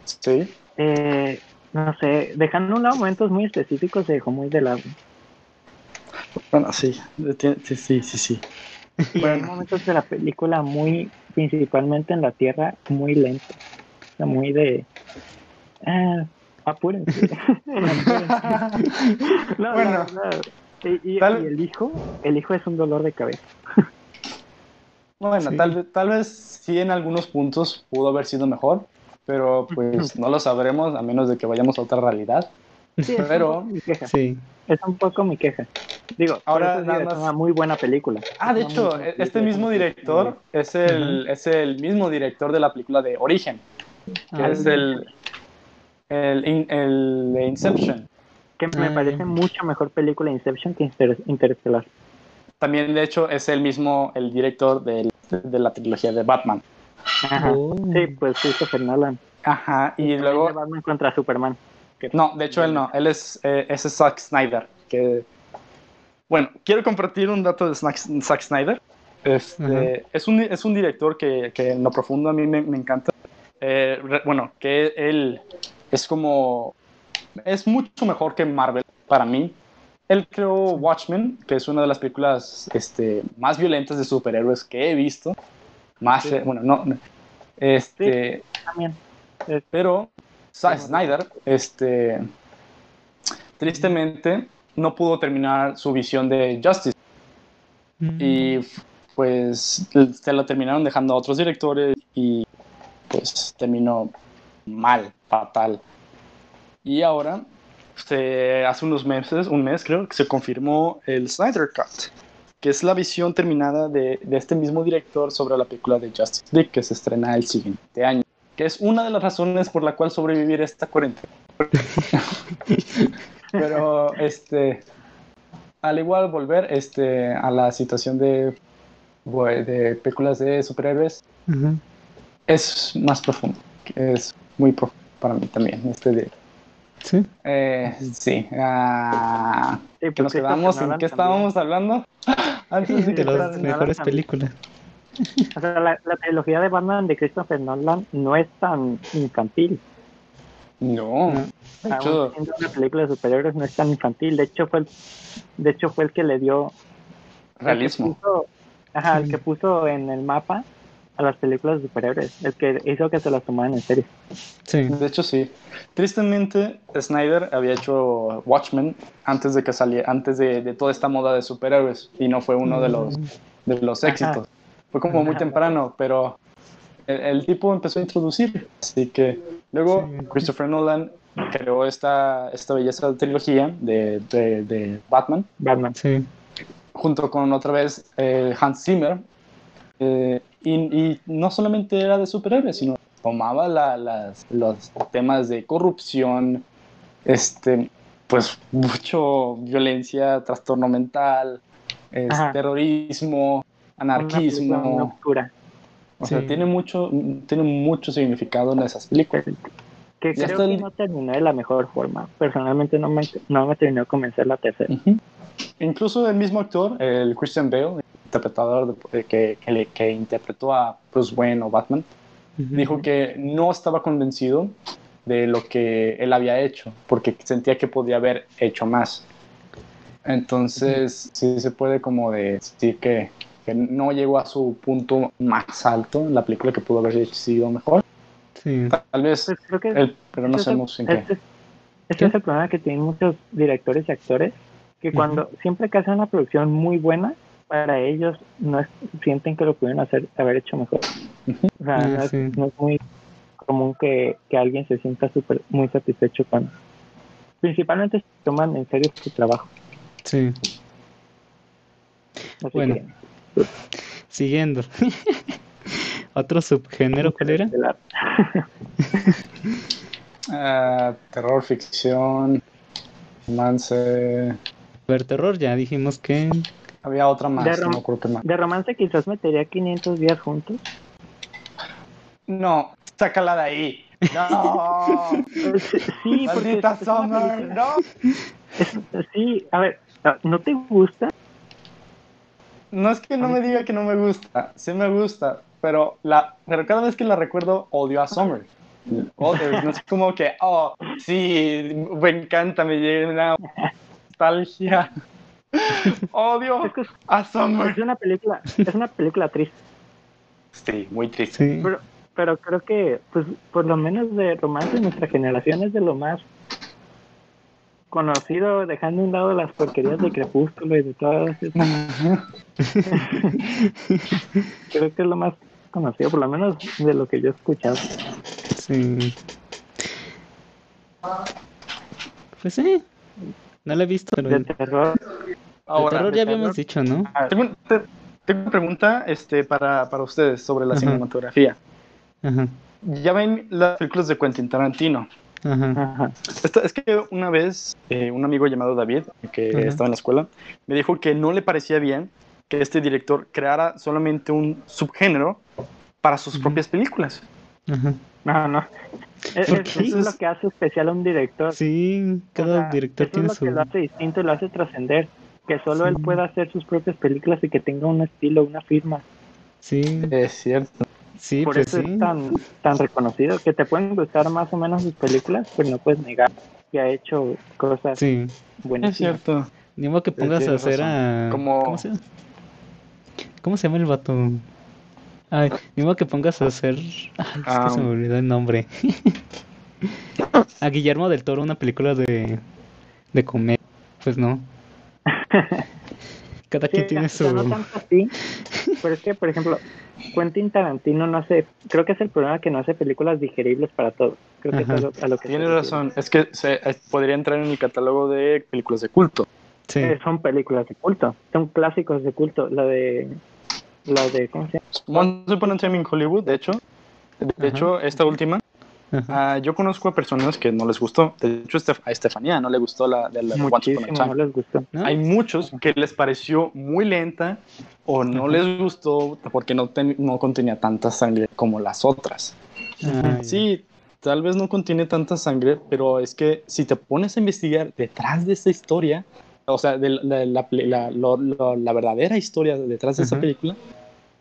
sí. eh, no sé, dejando un lado momentos muy específicos, se dejó muy de lado. Bueno, sí, sí, sí, sí. sí. Y hay momentos de la película muy, principalmente en la Tierra, muy lento. O sea, muy de... Ah, apúrense. apúrense. no, Bueno. no, no. Y, y- Tal- y el hijo, el hijo es un dolor de cabeza. Bueno, Sí. tal, vez- tal vez sí en algunos puntos pudo haber sido mejor, pero pues no lo sabremos a menos de que vayamos a otra realidad. Sí, es Pero- mi queja. Sí. Es un poco mi queja. Digo, Ahora, ahora nada es más- una muy buena película. Ah, de Es hecho, este película, mismo director es el, es el mismo director de la película de Origen, que Ah, es el, el, el de Inception. Que me Ah, parece mucho mejor película Inception que Inter- Interstellar. También, de hecho, es el mismo, el director del- de la trilogía de Batman. Ajá. Oh. Sí, pues Christopher Nolan. Ajá, y de luego... Batman contra Superman. Que- No, de hecho él no, él es, eh, ese es Zack Snyder. Que, bueno, quiero compartir un dato de Zack, Snyder. Este, es, un, es un director que, que en lo profundo a mí me, me encanta. Eh, re- bueno, que él es como... Es mucho mejor que Marvel para mí. Él creó Watchmen, que es una de las películas este, más violentas de superhéroes que he visto. Más, Sí. eh, bueno, no... Este, También. Pero Zack Snyder, este, tristemente, no pudo terminar su visión de Justice Mm. y pues se lo terminaron dejando a otros directores y pues terminó mal, fatal. Y ahora, se- hace unos meses, un mes creo, que se confirmó el Snyder Cut, que es la visión terminada de, de este mismo director sobre la película de Justice League que se estrena el siguiente año que es una de las razones por la cual sobrevivir esta cuarentena. Pero, este, al igual volver este, a la situación de, de películas de superhéroes, es más profundo. Es muy profundo para mí también. Este de, Sí. eh, sí. ah, sí, ¿qué pues nos Christopher quedamos? ¿En qué también. estábamos hablando? Antes de las Nolan mejores también. películas. O sea, la, la trilogía de Batman de Christopher Nolan no es tan infantil. No, No. de hecho, siendo una película de superhéroes no es tan infantil. De hecho, fue el, de hecho fue el que le dio el que realismo. puso- ajá, el que puso en el mapa a las películas de superhéroes, el que hizo que se las tomaran en serio. Sí. De hecho, sí. Tristemente, Snyder había hecho Watchmen antes de que saliera, antes de, de toda esta moda de superhéroes y no fue uno de los, de los Ajá. éxitos. Fue como muy Ajá. temprano, pero el, el tipo empezó a introducir. Así que luego Sí. Christopher Nolan creó esta, esta belleza trilogía de, de, de Batman Batman. Sí. junto con otra vez eh, Hans Zimmer. eh, y, y no solamente era de superhéroes, sino tomaba la- las, los temas de corrupción, este, pues mucho violencia, trastorno mental, es, terrorismo, Una anarquismo. oscura. O sea, Sí. tiene mucho, tiene mucho significado en esas películas. Que creo que el- no terminó de la mejor forma. Personalmente no me, no me terminó de convencer la tercera. Ujú. Incluso el mismo actor, el Christian Bale, interpretador de- que, que, le- que interpretó a Bruce Wayne o Batman, Ujú. dijo que no estaba convencido de lo que él había hecho, porque sentía que podía haber hecho más. Entonces, sí se puede como decir que, que no llegó a su punto más alto en la película que pudo haber sido mejor. Sí. Tal vez, Pues creo que él, pero no el- sabemos en qué. Este, es- este es el problema que tienen muchos directores y actores, que cuando siempre que hacen una producción muy buena, para ellos no es- sienten que lo pudieron hacer, haber hecho mejor. O sea, no, es, sí. no es muy común que, que alguien se sienta súper muy satisfecho con... Principalmente si toman en serio su trabajo. Sí. Así Bueno. que, Siguiendo. Otro subgénero, ¿cuál era? Ah, terror, ficción, romance. Ver, terror, ya dijimos que. Había otra más, De no rom- acuerdo qué más. De romance quizás metería 500 días juntos. No, sácala de ahí. No, Sí, maldita Summer, no. es- sí, a ver, ¿no te gusta? No es que no me diga que no me gusta, sí me gusta, pero la, pero cada vez que la recuerdo odio a Summer. Others, no es como que, oh, sí, me encanta, me llena nostalgia. Odio Es que es, a Summer. es una película, es una película triste. Sí, muy triste. Sí. Pero, pero creo que, pues, por lo menos de romance, nuestra generación es de lo más conocido, dejando a un lado las porquerías de Crepúsculo y de todas esas. Creo que es lo más conocido, por lo menos de lo que yo he escuchado. Sí. Pues sí. No la he visto, pero De de terror. Ahora, terror ya habíamos terror. dicho, ¿no? ah, tengo, un- te- tengo una pregunta este, para, para ustedes sobre la Ajá. cinematografía. Ajá. Ya ven las películas de Quentin Tarantino. Ajá. Ajá. Esto- es que una vez eh, un amigo llamado David, que Ajá. estaba en la escuela, me dijo que no le parecía bien que este director creara solamente un subgénero para sus propias películas. Ajá. No, no. Es, ¿Por es- lo que hace especial a un director. Sí, O cada sea, director eso tiene es lo su. que lo hace distinto y lo hace trascender. Que solo él pueda hacer sus propias películas y que tenga un estilo, una firma. Sí, Es cierto. sí, Por pues eso sí. es tan, tan reconocido. Que te pueden gustar más o menos sus películas, pero no puedes negar que ha hecho cosas Sí. Es cierto. Ni modo que pongas a hacer razón. a. Como- ¿Cómo se llama? ¿Cómo se llama el vato? Ay, ni modo que pongas a hacer. Ay, es Ah, que se me olvidó el nombre. a Guillermo del Toro, una película de. de comedia. Pues no. Cada Sí, quien tiene su. no tanto así, pero es que, por ejemplo, Quentin Tarantino no hace, creo que es el problema que no hace películas digeribles para todos. Creo que es a lo, a lo que Tienes razón. Es que se, podría entrar en el catálogo de películas de culto. Sí. Eh, son películas de culto, son clásicos de culto. La de, la de, ¿cómo se llama? Once Upon a Time in Hollywood, de hecho. De Ajá. hecho, esta última, Ah, yo conozco a personas que no les gustó. De hecho, a Estefanía no le gustó la de la Muchísimo, no Time. les gustó. ¿No? Hay muchos que les pareció muy lenta o no Ajá. les gustó porque no, ten- no contenía tanta sangre como las otras. Ah. Sí, tal vez no contiene tanta sangre, pero es que si te pones a investigar detrás de esa historia, o sea, de la, la- la- lo- lo- la verdadera historia detrás de esa película,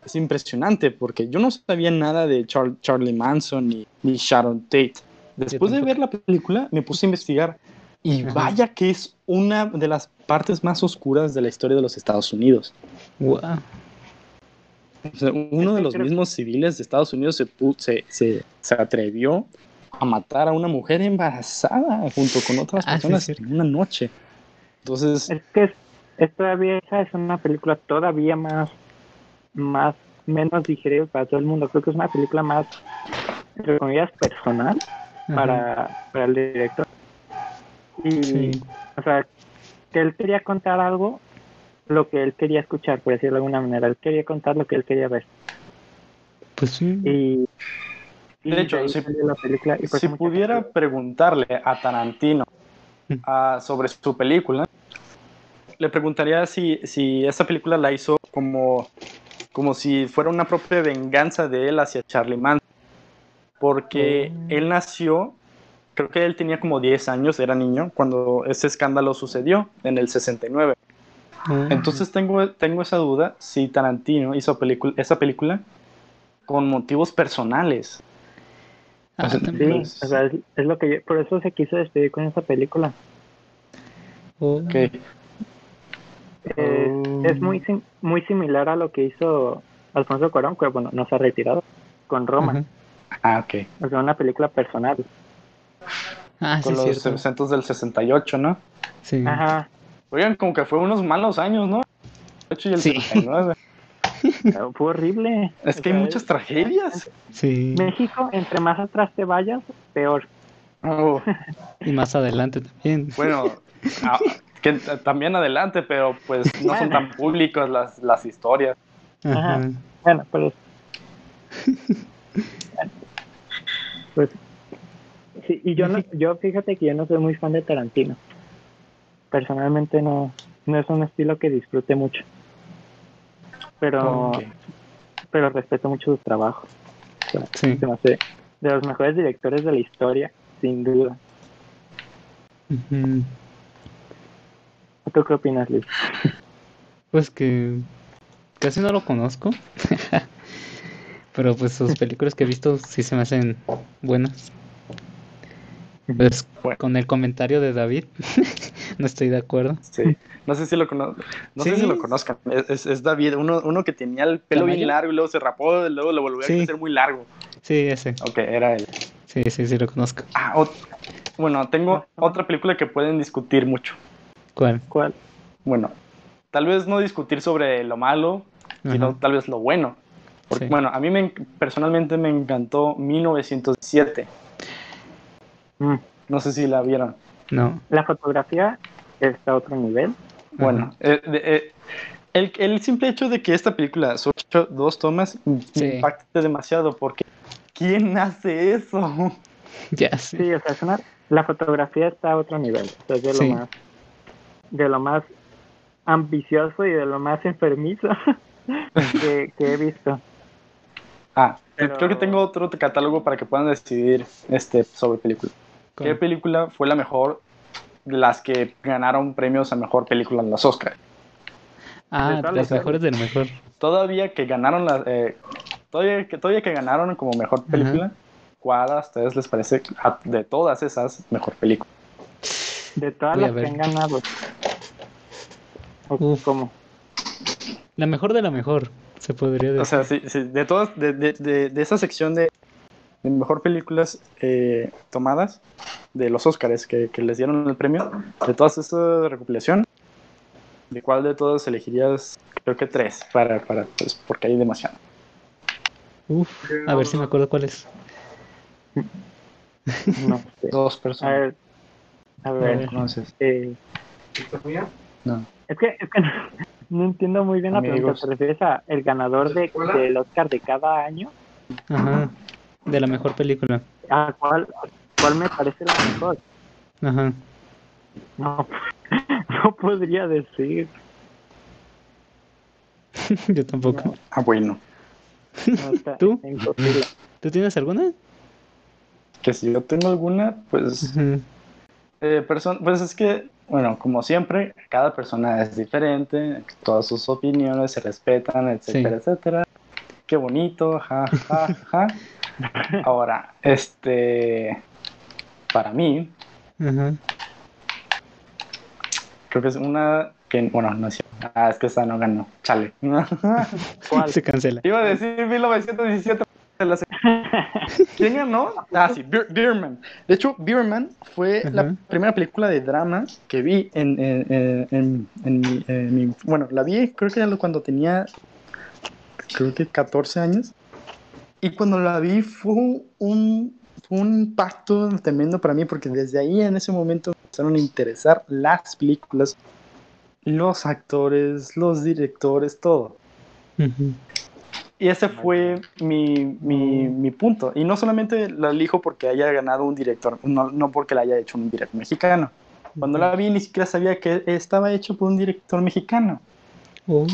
es impresionante porque yo no sabía nada de Char- Charlie Manson ni, ni Sharon Tate. Después de ver la película, me puse a investigar y Ajá. vaya que es una de las partes más oscuras de la historia de los Estados Unidos. Guau. O sea, uno de los mismos civiles de Estados Unidos se, se, se, se atrevió a matar a una mujer embarazada junto con otras Ah, sí, personas cierto. en una noche. Entonces, Es que es, es todavía, esa es una película todavía más, más, menos digerible para todo el mundo. Creo que es una película más, entre comillas, personal Ajá. para, para el director. Y, Sí. o sea, que él quería contar algo, lo que él quería escuchar, por decirlo de alguna manera. Él quería contar lo que él quería ver. Pues sí. Y, y De hecho, si- la película. y si pudiera preguntarle a Tarantino Mm. ah, sobre su película, le preguntaría si, si esa película la hizo como, como si fuera una propia venganza de él hacia Charlie Manson. Porque Oh. él nació, creo que él tenía como 10 años, era niño, cuando ese escándalo sucedió en el 69. Ah, Entonces tengo, tengo esa duda si Tarantino hizo esa película con motivos personales. ah, Sí, o sea, es, es lo que yo, por eso se quiso despedir con esa película. Oh, Que Eh, Oh. Es muy sim- muy similar a lo que hizo Alfonso Cuarón, que bueno, no se ha retirado, con Roma. Ah, ok. O sea, una película personal. Ah, sí, Con los eventos del 68, ¿no? Sí. Ajá. Oigan, como que fue unos malos años, ¿no? El 68 y el Sí. 69. Pero Fue horrible. Es O que hay sea, muchas tragedias. Sí. México, entre más atrás te vayas, peor. Oh, Y más adelante también. bueno, que también adelante, pero pues no son tan públicas las, las historias. Ajá. Ajá. Bueno, pero. pues. Sí, y yo, no, yo fíjate que yo no soy muy fan de Tarantino. Personalmente no, no es un estilo que disfrute mucho. Pero, Ok. pero respeto mucho su trabajo. O sea, Sí. se me hace de los mejores directores de la historia, sin duda. Ujú. ¿Tú qué opinas, Luis? Pues que casi no lo conozco. Pero pues sus películas que he visto sí se me hacen buenas. Pues Bueno. con el comentario de David, no estoy de acuerdo. Sí. No sé si lo cono- no sé si lo conozcan. Es, es- es David, uno, uno que tenía el pelo bien largo y luego se rapó y luego lo volvió Sí. a crecer muy largo. Sí, ese. Ok, era él. Sí, sí, sí lo conozco. Ah, bueno, tengo otra película que pueden discutir mucho. ¿Cuál? ¿Cuál? Bueno, tal vez no discutir sobre lo malo, sino tal vez lo bueno. Porque, Sí. bueno, a mí me, en- personalmente me encantó 1907. Mm. No sé si la vieron. No. La fotografía está a otro nivel. Bueno, eh, eh, el, el simple hecho de que esta película hecho dos tomas me Sí. impacta demasiado porque ¿quién hace eso? Ya sé. Sí, o sea, es una- la fotografía está a otro nivel. O sea, es de Sí. lo más, de lo más ambicioso y de lo más enfermizo que, que he visto. Ah, Pero- creo que tengo otro catálogo para que puedan decidir este, sobre película. ¿Qué película fue la mejor de las que ganaron premios a mejor película en los Oscars? Ah, de las mejores de lo mejor. Todavía que ganaron la, eh, todavía, que, todavía que ganaron como mejor película, ¿cuál a ustedes les parece a- de todas esas mejor película? De todas Voy las que han ganado. ¿O Uf. ¿Cómo? La mejor de la mejor, se podría decir. O sea, sí, sí, de todas, de, de, de, de esa sección de, de mejor películas eh, tomadas de los Oscars que, que les dieron el premio, de todas esta recopilación, ¿de cuál de todas elegirías? Creo que tres, para, para, pues, porque hay demasiado. Uf, a ver si me acuerdo cuál es. No. Dos A personas. ver. A A ver. Conoces. eh, No. Es que, es que no, no entiendo muy bien la pregunta. Amigos. ¿Te refieres a el ganador de, del Oscar de cada año? Ajá. De la mejor película. ¿A cuál, cuál me parece la mejor? Ajá. No, no podría decir. Yo tampoco. Ah, bueno. No, ¿Tú? imposible. ¿Tú tienes alguna? Que si yo tengo alguna, pues Ujú. Eh, perso- pues es que, bueno, como siempre, cada persona es diferente, todas sus opiniones se respetan, etcétera, etcétera. Qué bonito, ja, ja, ja. Ahora, este, para mí, creo que es una que, bueno, no es cierto. Ah, es que esa no ganó, chale. ¿Cuál? Se cancela. Iba a decir 1917. De la se- ¿Quién ganó? Ah, sí, Beerman. De hecho, Beerman fue la primera película de drama que vi en, en, en- en- en mi, en mi- Bueno, la vi creo que cuando tenía. Creo que 14 años. Y cuando la vi fue un, fue un impacto tremendo para mí porque desde ahí en ese momento me empezaron a interesar las películas, los actores, los directores, todo. Y ese fue mi, mi, mi punto. Y no solamente la elijo porque haya ganado un director, no, no porque la haya hecho un director mexicano. Cuando la vi ni siquiera sabía que estaba hecho por un director mexicano. Oh.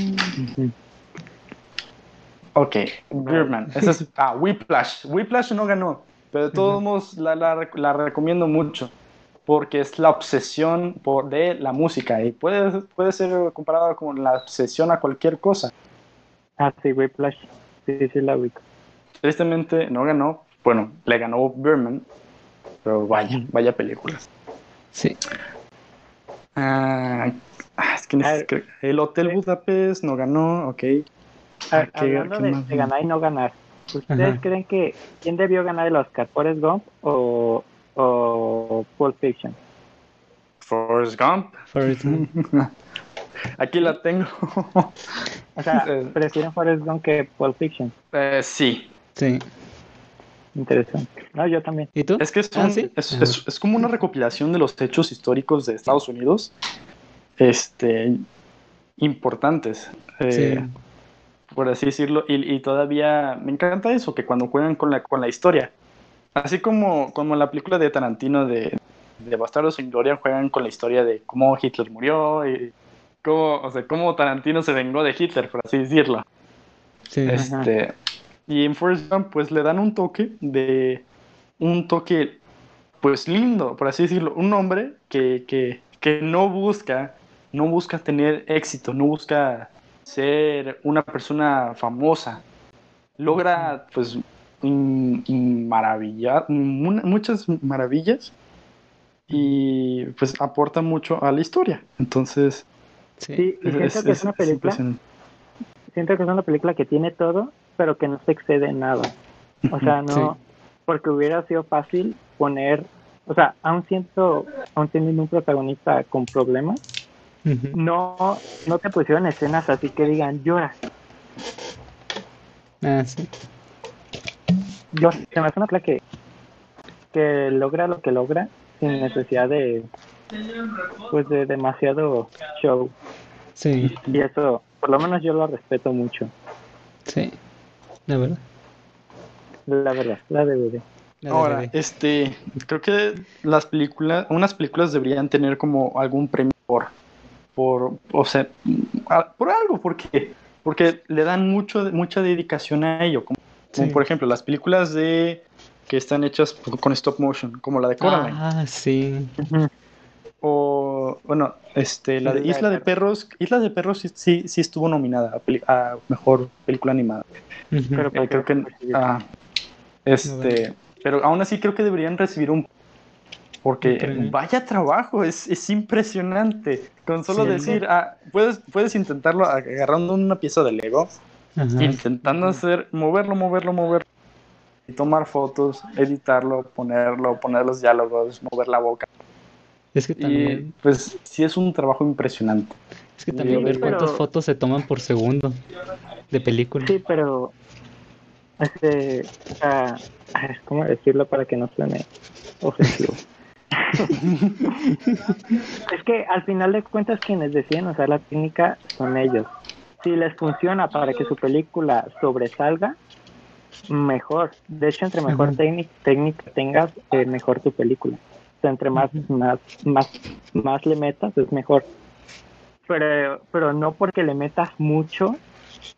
Ok, Birdman. Ese es, ah, Whiplash. Whiplash no ganó, pero de todos modos la, la, la recomiendo mucho porque es la obsesión por, de la música y puede, puede ser comparada con la obsesión a cualquier cosa. Ah, sí, Whiplash. Sí, sí, la ubico. Tristemente no ganó. Bueno, le ganó Birdman, pero vaya, vaya películas. Sí. Ah, ah, es que neces- el Hotel sí. Budapest no ganó, ok. Ah, ¿qué- Hablando qué de, de ganar y no ganar, ¿ustedes Ajá. creen que quién debió ganar el Oscar? ¿Forrest Gump o, o Pulp Fiction? Forrest Gump. Forrest Gump. Aquí la tengo. O sea, Eh. prefieren Forrest Gump que Pulp Fiction. Eh, sí, Sí. Interesante. No, yo también. ¿Y tú? es que es, Ah, es, Ajá. es- es como una recopilación de los hechos históricos de Estados Unidos, este, importantes. eh, Sí. por así decirlo, y, y todavía me encanta eso, que cuando juegan con la, con la historia, así como, como la película de Tarantino de, de Bastardos sin Gloria, juegan con la historia de cómo Hitler murió y cómo, o sea, cómo Tarantino se vengó de Hitler, por así decirlo. Sí. Este, y en Forrest Gump, pues le dan un toque de un toque, pues lindo, por así decirlo, un hombre que, que, que no busca, no busca tener éxito, no busca ser una persona famosa. logra pues maravillar, mu- muchas maravillas y pues aporta mucho a la historia. Entonces, Sí. Sí, y siento que es una película, siento que es una película que tiene todo, pero que no se excede en nada. O sea, no, porque hubiera sido fácil poner, o sea, aún siento, aún teniendo un protagonista con problemas, no, no te pusieron escenas así que digan llora, Ah, sí. yo se me hace una película que, que logra lo que logra sin necesidad de, pues de demasiado show. Sí, Y eso, por lo menos yo lo respeto mucho, sí. La verdad. la verdad, la DVD. La Ahora, DVD. este, creo que las películas, unas películas deberían tener como algún premio por, por, o sea, a- por algo, porque, porque le dan mucho, mucha dedicación a ello, como, por ejemplo las películas de que están hechas con stop motion, como la de Coraline, Ah, sí. O bueno, este, la de Isla de Isla de Perros, Isla de Perros sí, sí, sí estuvo nominada a, a mejor película animada. Ujú. Pero Eh, creo que ah, este, pero aún así creo que deberían recibir un porque vaya trabajo, es, es impresionante. Con solo Sí. decir, ah, puedes, puedes intentarlo agarrando una pieza de Lego, Ajá. intentando hacer, moverlo, moverlo, moverlo, y tomar fotos, editarlo, ponerlo, poner los diálogos, mover la boca. Es que Y también, pues sí es un trabajo impresionante. es que también Sí, ver cuántas pero- fotos se toman por segundo de película. Sí, pero este, o sea, ¿cómo decirlo para que no suene ofensivo? es que al final de cuentas quienes deciden usar la técnica son ellos. Si les funciona para que su película sobresalga, mejor. De hecho, entre mejor técnica tengas, eh, mejor tu película. Entre más, más, más, más le metas, es mejor. Pero, pero no porque le metas mucho,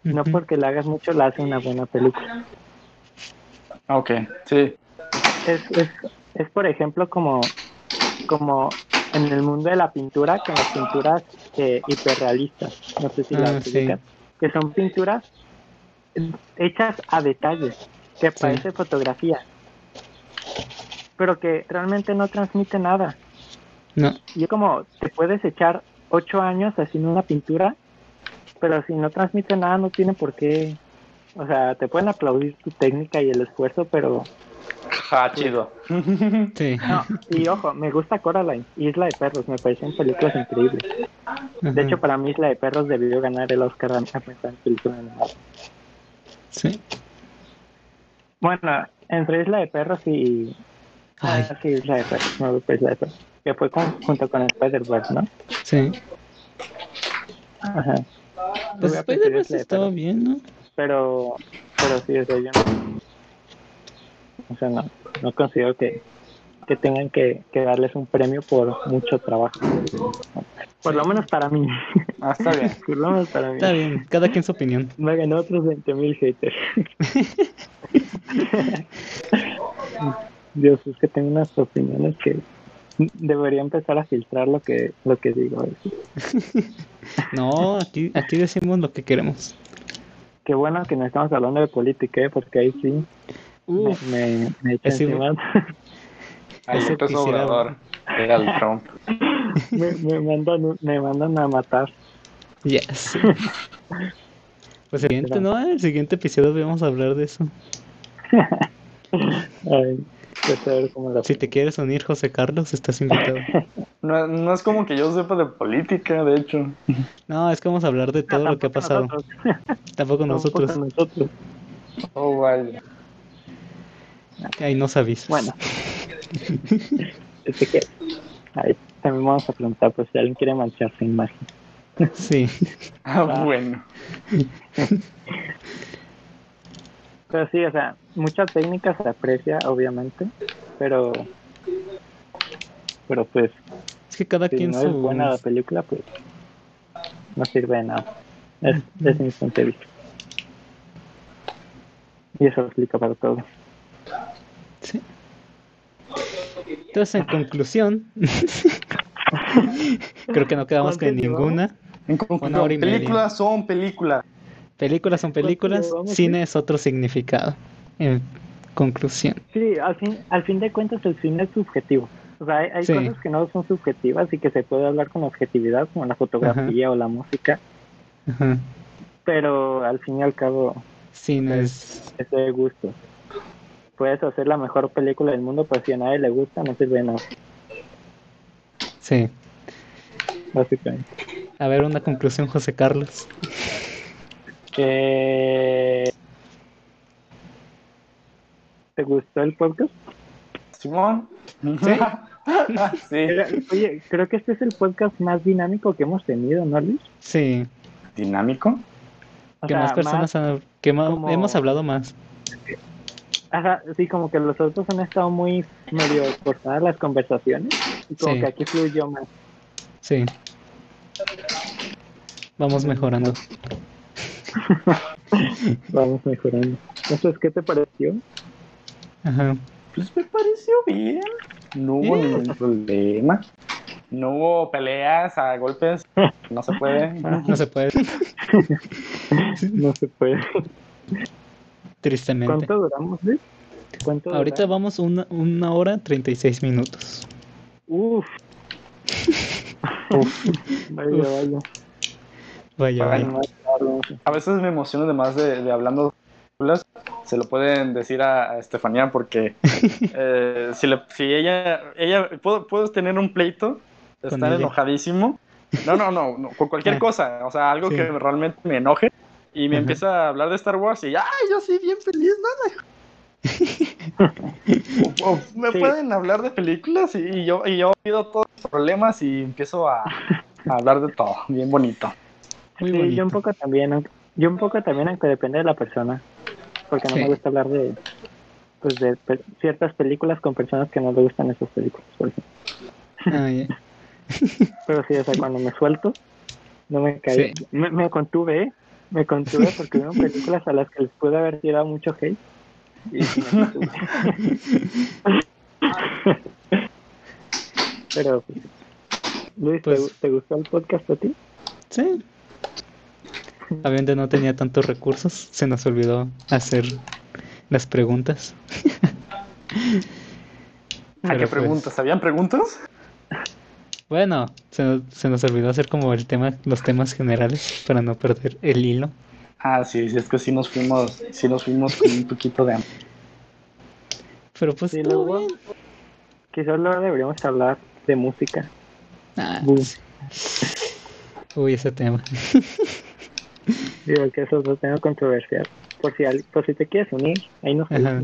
no porque le hagas mucho, la hace una buena película. Ok, sí. Es, es, es por ejemplo, como, como en el mundo de la pintura, con las pinturas eh, hiperrealistas. No sé si Ah, las sí. Que son pinturas hechas a detalle, que parece fotografía, pero que realmente no transmite nada. No, Y es como, te puedes echar ocho años haciendo una pintura, pero si no transmite nada, no tiene por qué. O sea, te pueden aplaudir tu técnica y el esfuerzo, pero. Ja, chido. sí. No, y ojo, me gusta Coraline, Isla de Perros, me parecen películas increíbles. De Ajá. hecho, para mí, Isla de Perros debió ganar el Oscar a a mejor película animada. Sí. Bueno, entre Isla de Perros y. Ay, Ah, sí, Isla de Perros, me gusta Isla de Perros. Que fue con- junto con Spider-Verse, ¿no? sí. Ajá. Pues de estaba bien, ¿no? pero pero sí o sea yo no o sea no no considero que que tengan que, que darles un premio por mucho trabajo por lo menos para mí Ah, está bien. por lo menos para mí Está bien, cada quien su opinión. me ganó otros 20 mil haters Dios es que tengo unas opiniones que debería empezar a filtrar lo que lo que digo No, aquí, aquí decimos lo que queremos. qué bueno que no estamos hablando de política ¿eh? porque ahí sí me, Uf, me, me Ese- encima Ahí quisiera- Obrador. Era el Trump. me, me mandan me mandan a matar yes. Pues el siguiente, ¿no? El siguiente episodio vamos a hablar de eso. Ay, la Si te quieres unir, José Carlos, estás invitado. No, no es como que yo sepa de política, de hecho. No, es que vamos a hablar de todo lo que ha pasado. Tampoco nosotros. Tampoco nosotros. Oh, vaya. Ahí nos avisas. Bueno. Este que, ahí también vamos a preguntar pues si alguien quiere manchar su imagen. Sí. Ah, bueno. Pero sí, o sea, mucha técnica se aprecia, obviamente, pero pero pues Es que cada si quien no es buena la su... película, pues no sirve de nada. Es, es mi punto de vista. Y eso explica para todo. Sí. Entonces, en conclusión, creo que no quedamos con ninguna. En conclusión, películas son películas. Películas son películas, vamos, cine es otro significado. En conclusión. Sí, al fin, al fin de cuentas el cine es subjetivo. O sea, hay, hay Sí. cosas que no son subjetivas y que se puede hablar con objetividad, como la fotografía o la música, Ajá. pero al fin y al cabo Cine es. es de gusto. Puedes hacer la mejor película del mundo, pero si a nadie le gusta, no sirve de nada, Sí. básicamente. A ver, una conclusión, José Carlos. ¿Te gustó el podcast? Simón. ¿Sí? Oye, creo que este es el podcast más dinámico que hemos tenido, ¿no, Luis? Sí. Dinámico. O Que sea, más personas han- que como- hemos hablado más. Ajá, sí, como que los otros han estado muy medio cortadas las conversaciones y como Sí. que aquí fluyó más. Sí. Vamos mejorando. Vamos mejorando. Entonces, ¿qué te pareció? Ajá. Pues me pareció bien. No hubo ningún problema. No hubo peleas a golpes. No se puede. No se puede, No se puede. tristemente. ¿Cuánto duramos? ¿Cuánto Ahorita duramos? vamos una, una hora 36 minutos. Uf. Vaya, Uf. vaya. Vaya, vaya. A veces me emociono además de, de hablando de películas. Se lo pueden decir a, a Estefanía porque eh, si, le- si ella, ella puedo, puedo tener un pleito, estar enojadísimo. No, no, no, no, con cualquier Ah. cosa, o sea, algo Sí. que realmente me enoje y me Ajá. empieza a hablar de Star Wars y ay, yo soy bien feliz, ¿no? O- o me Sí. pueden hablar de películas y, y yo y yo pido todos los problemas y empiezo a, a hablar de todo, bien bonito. Muy Sí, yo un poco también, aunque- yo un poco también, aunque depende de la persona, porque no Sí. me gusta hablar de, pues de pe- ciertas películas con personas que no le gustan esas películas, por ejemplo. Ah. Pero sí, o sea, cuando me suelto, no me caí. Sí. Me, me contuve, ¿eh? Me contuve porque hubo películas a las que les pude haber tirado mucho hate. Y me. Pero, pues, Luis, ¿te, Pues- te gustó el podcast a ti? Sí. Obviamente no tenía tantos recursos, se nos olvidó hacer las preguntas. ¿A Pero qué pues, preguntas? ¿Habían preguntas? Bueno, se nos, se nos olvidó hacer como el tema, los temas generales para no perder el hilo. Ah, sí, sí, es que sí nos fuimos, sí nos fuimos con un poquito de hambre. Pero pues Sí, luego- bien. Quizás luego deberíamos hablar de música. Ah, sí. Uy, ese tema. Digo que eso lo tengo controversial. Por si, al- por si te quieres unir, ahí nos. ¿Qué, la-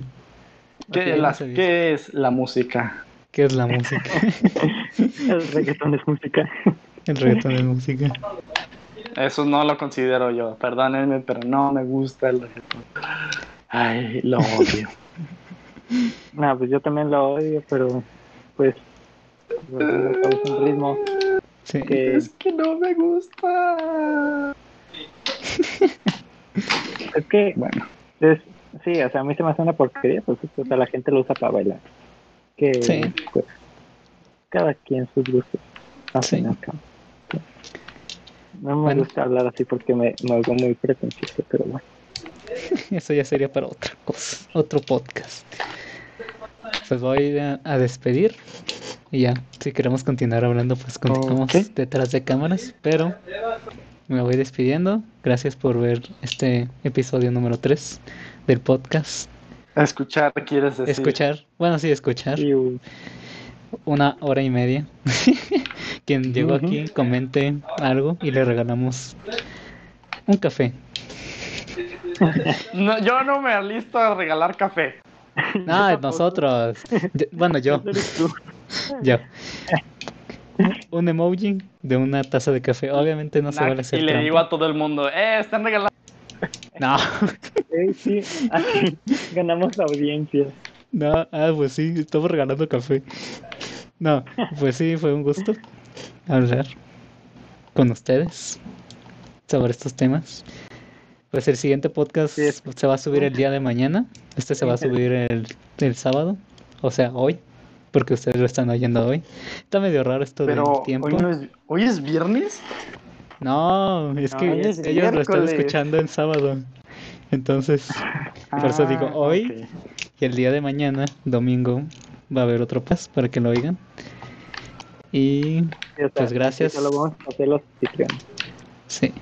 es la música? ¿Qué es la música? El reggaetón es música. El reggaetón es música. Eso no lo considero yo, perdónenme, pero no me gusta el reggaetón. Ay, lo odio. No, pues yo también lo odio, pero pues me causa un ritmo Sí. que es que no me gusta. es que Bueno, es, sí, o sea, a mí se me hace una porquería, pues o sea, la gente lo usa para bailar. Que Sí. pues cada quien sus gustos. al Sí. fin y al cabo. Sí. No me Bueno. gusta hablar así porque me, me oigo muy pretencioso, pero bueno. Eso ya sería para otra cosa, otro podcast. Pues voy a, a despedir y ya, si queremos continuar hablando, pues continuamos detrás de cámaras, pero me voy despidiendo. Gracias por ver este episodio número 3 del podcast. escuchar, quieres decir. Escuchar, bueno, sí, escuchar Y, uh, una hora y media. Quien llegó Ujú. aquí, comente algo y le regalamos un café. No, yo no me alisto a regalar café. No, nosotros. Yo- bueno, yo. Yo. Un emoji de una taza de café. Obviamente no se vale y hacer le trampa. digo a todo el mundo, eh, están regalando. No, Eh, sí, así ganamos la audiencia. no, ah, pues sí, estamos regalando café. No, pues sí, fue un gusto hablar con ustedes sobre estos temas. Pues el siguiente podcast Sí, es- se va a subir el día de mañana. Este se va a subir el, el sábado, o sea, hoy, porque ustedes lo están oyendo hoy. Está medio raro esto Pero del tiempo. hoy, no es, hoy es viernes. No, es No, que es ellos lo están escuchando en sábado. Entonces, por eso digo, Ah, hoy y el día de mañana, domingo, va a haber otro pas para que lo oigan. Y Pues gracias. Solo vamos a hacer los anfitriones. sí.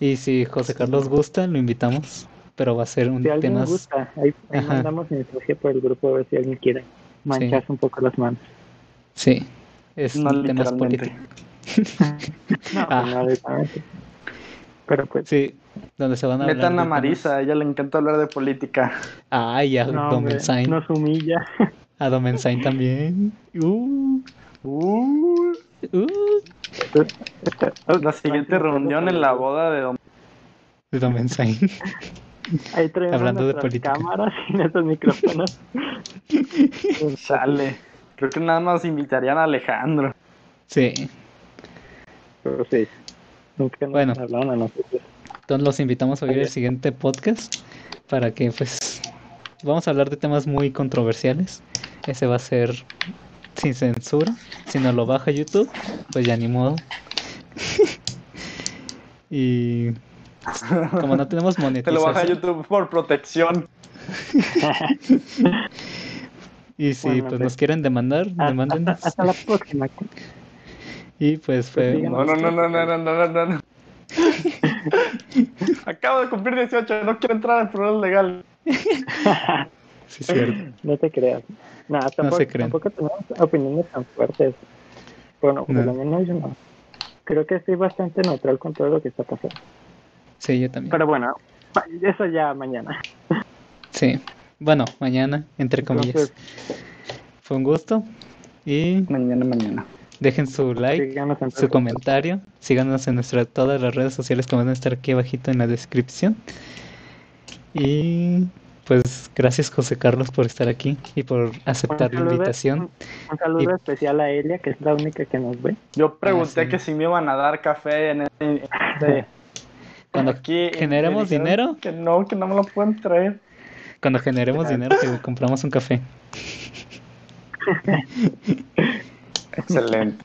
Y si José Carlos gusta, lo invitamos. Pero va a ser un Si tema. gusta, ahí, ahí mandamos mensaje por el grupo a ver si alguien quiere mancharse un poco las manos. Sí. Es No temas políticos. No, Ah. pues no directamente. Pero pues, Sí. Donde se van a hablar. Metan de a temas- Marisa, a ella le encanta hablar de política. Ah, y a no, Benzain. nos humilla. A Don Benzain también. Uh, Uh, uh. la siguiente reunión en la boda de Don... De Don Benzain. Ahí traemos Hablando de política. cámaras y nuestros micrófonos. Chale. Creo que nada más invitarían a Alejandro. Sí. Pero sí, nunca nos Bueno. hablaron a nosotros. Entonces los invitamos a oír el siguiente podcast para que pues vamos a hablar de temas muy controversiales. Ese va a ser sin censura. Si no lo baja YouTube, pues ya ni modo. y como no tenemos monetización. Te lo baja a YouTube por protección. y si bueno, pues, pues, nos quieren demandar, demanden. Hasta la próxima. Y pues fue. Pues no, no, no, no, no, no, no, no. Acabo de cumplir 18, no quiero entrar al plural legal. sí, cierto. No te creas. No, tampoco, no se creen. tampoco tenemos opiniones tan fuertes. Bueno, por no. menos yo no. Creo que estoy bastante neutral con todo lo que está pasando. Sí, yo también. Pero bueno, eso ya mañana. Sí. Bueno, mañana, entre comillas. Entonces, Fue un gusto y Mañana, mañana. dejen su like, en su comentario, síganos en nuestra, todas las redes sociales que van a estar aquí abajito en la descripción. Y pues gracias José Carlos por estar aquí y por aceptar la invitación. Un, un saludo Y- especial a Elia, que es la única que nos ve. Yo pregunté Ah, sí. que si me iban a dar café en este... Cuando generemos dinero. Que no, que no me lo pueden traer. Cuando generemos dinero te compramos un café. Excelente.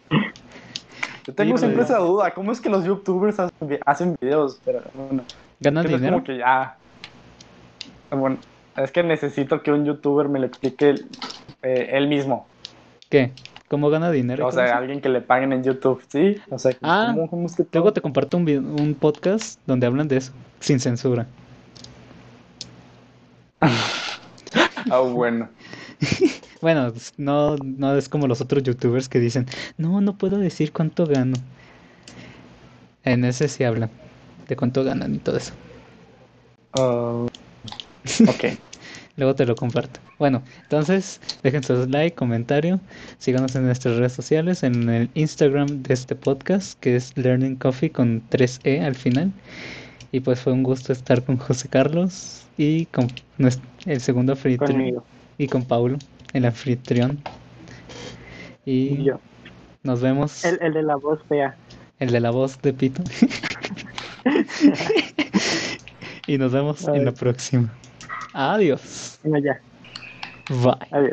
Yo tengo Sí, siempre pues. esa duda, ¿cómo es que los youtubers hacen, vi- hacen videos? Pero bueno, ¿Ganan no es dinero? como que ya... Bueno, es que necesito que un youtuber me lo explique eh, él mismo. ¿Qué? ¿Cómo gana dinero? O sea, eso? alguien que le paguen en YouTube, ¿sí? O sea, Ah, ¿cómo, cómo es que Luego te comparto un, un podcast donde hablan de eso, sin censura. Ah, bueno. Bueno, s- no, no es como los otros youtubers que dicen, no, no puedo decir cuánto gano. En ese sí hablan de cuánto ganan y todo eso. Ah, ok. Luego te lo comparto. Bueno, entonces dejen su like, comentario, síganos en nuestras redes sociales, en el Instagram de este podcast, que es Learning Coffee con 3E al final. Y pues fue un gusto estar con José Carlos y con el segundo anfitrión y con Paulo, el anfitrión. Y Y yo. nos vemos. El, el de la voz fea. El de la voz de Pito. y nos vemos en la próxima. Adiós. Ya. Bye. Adiós.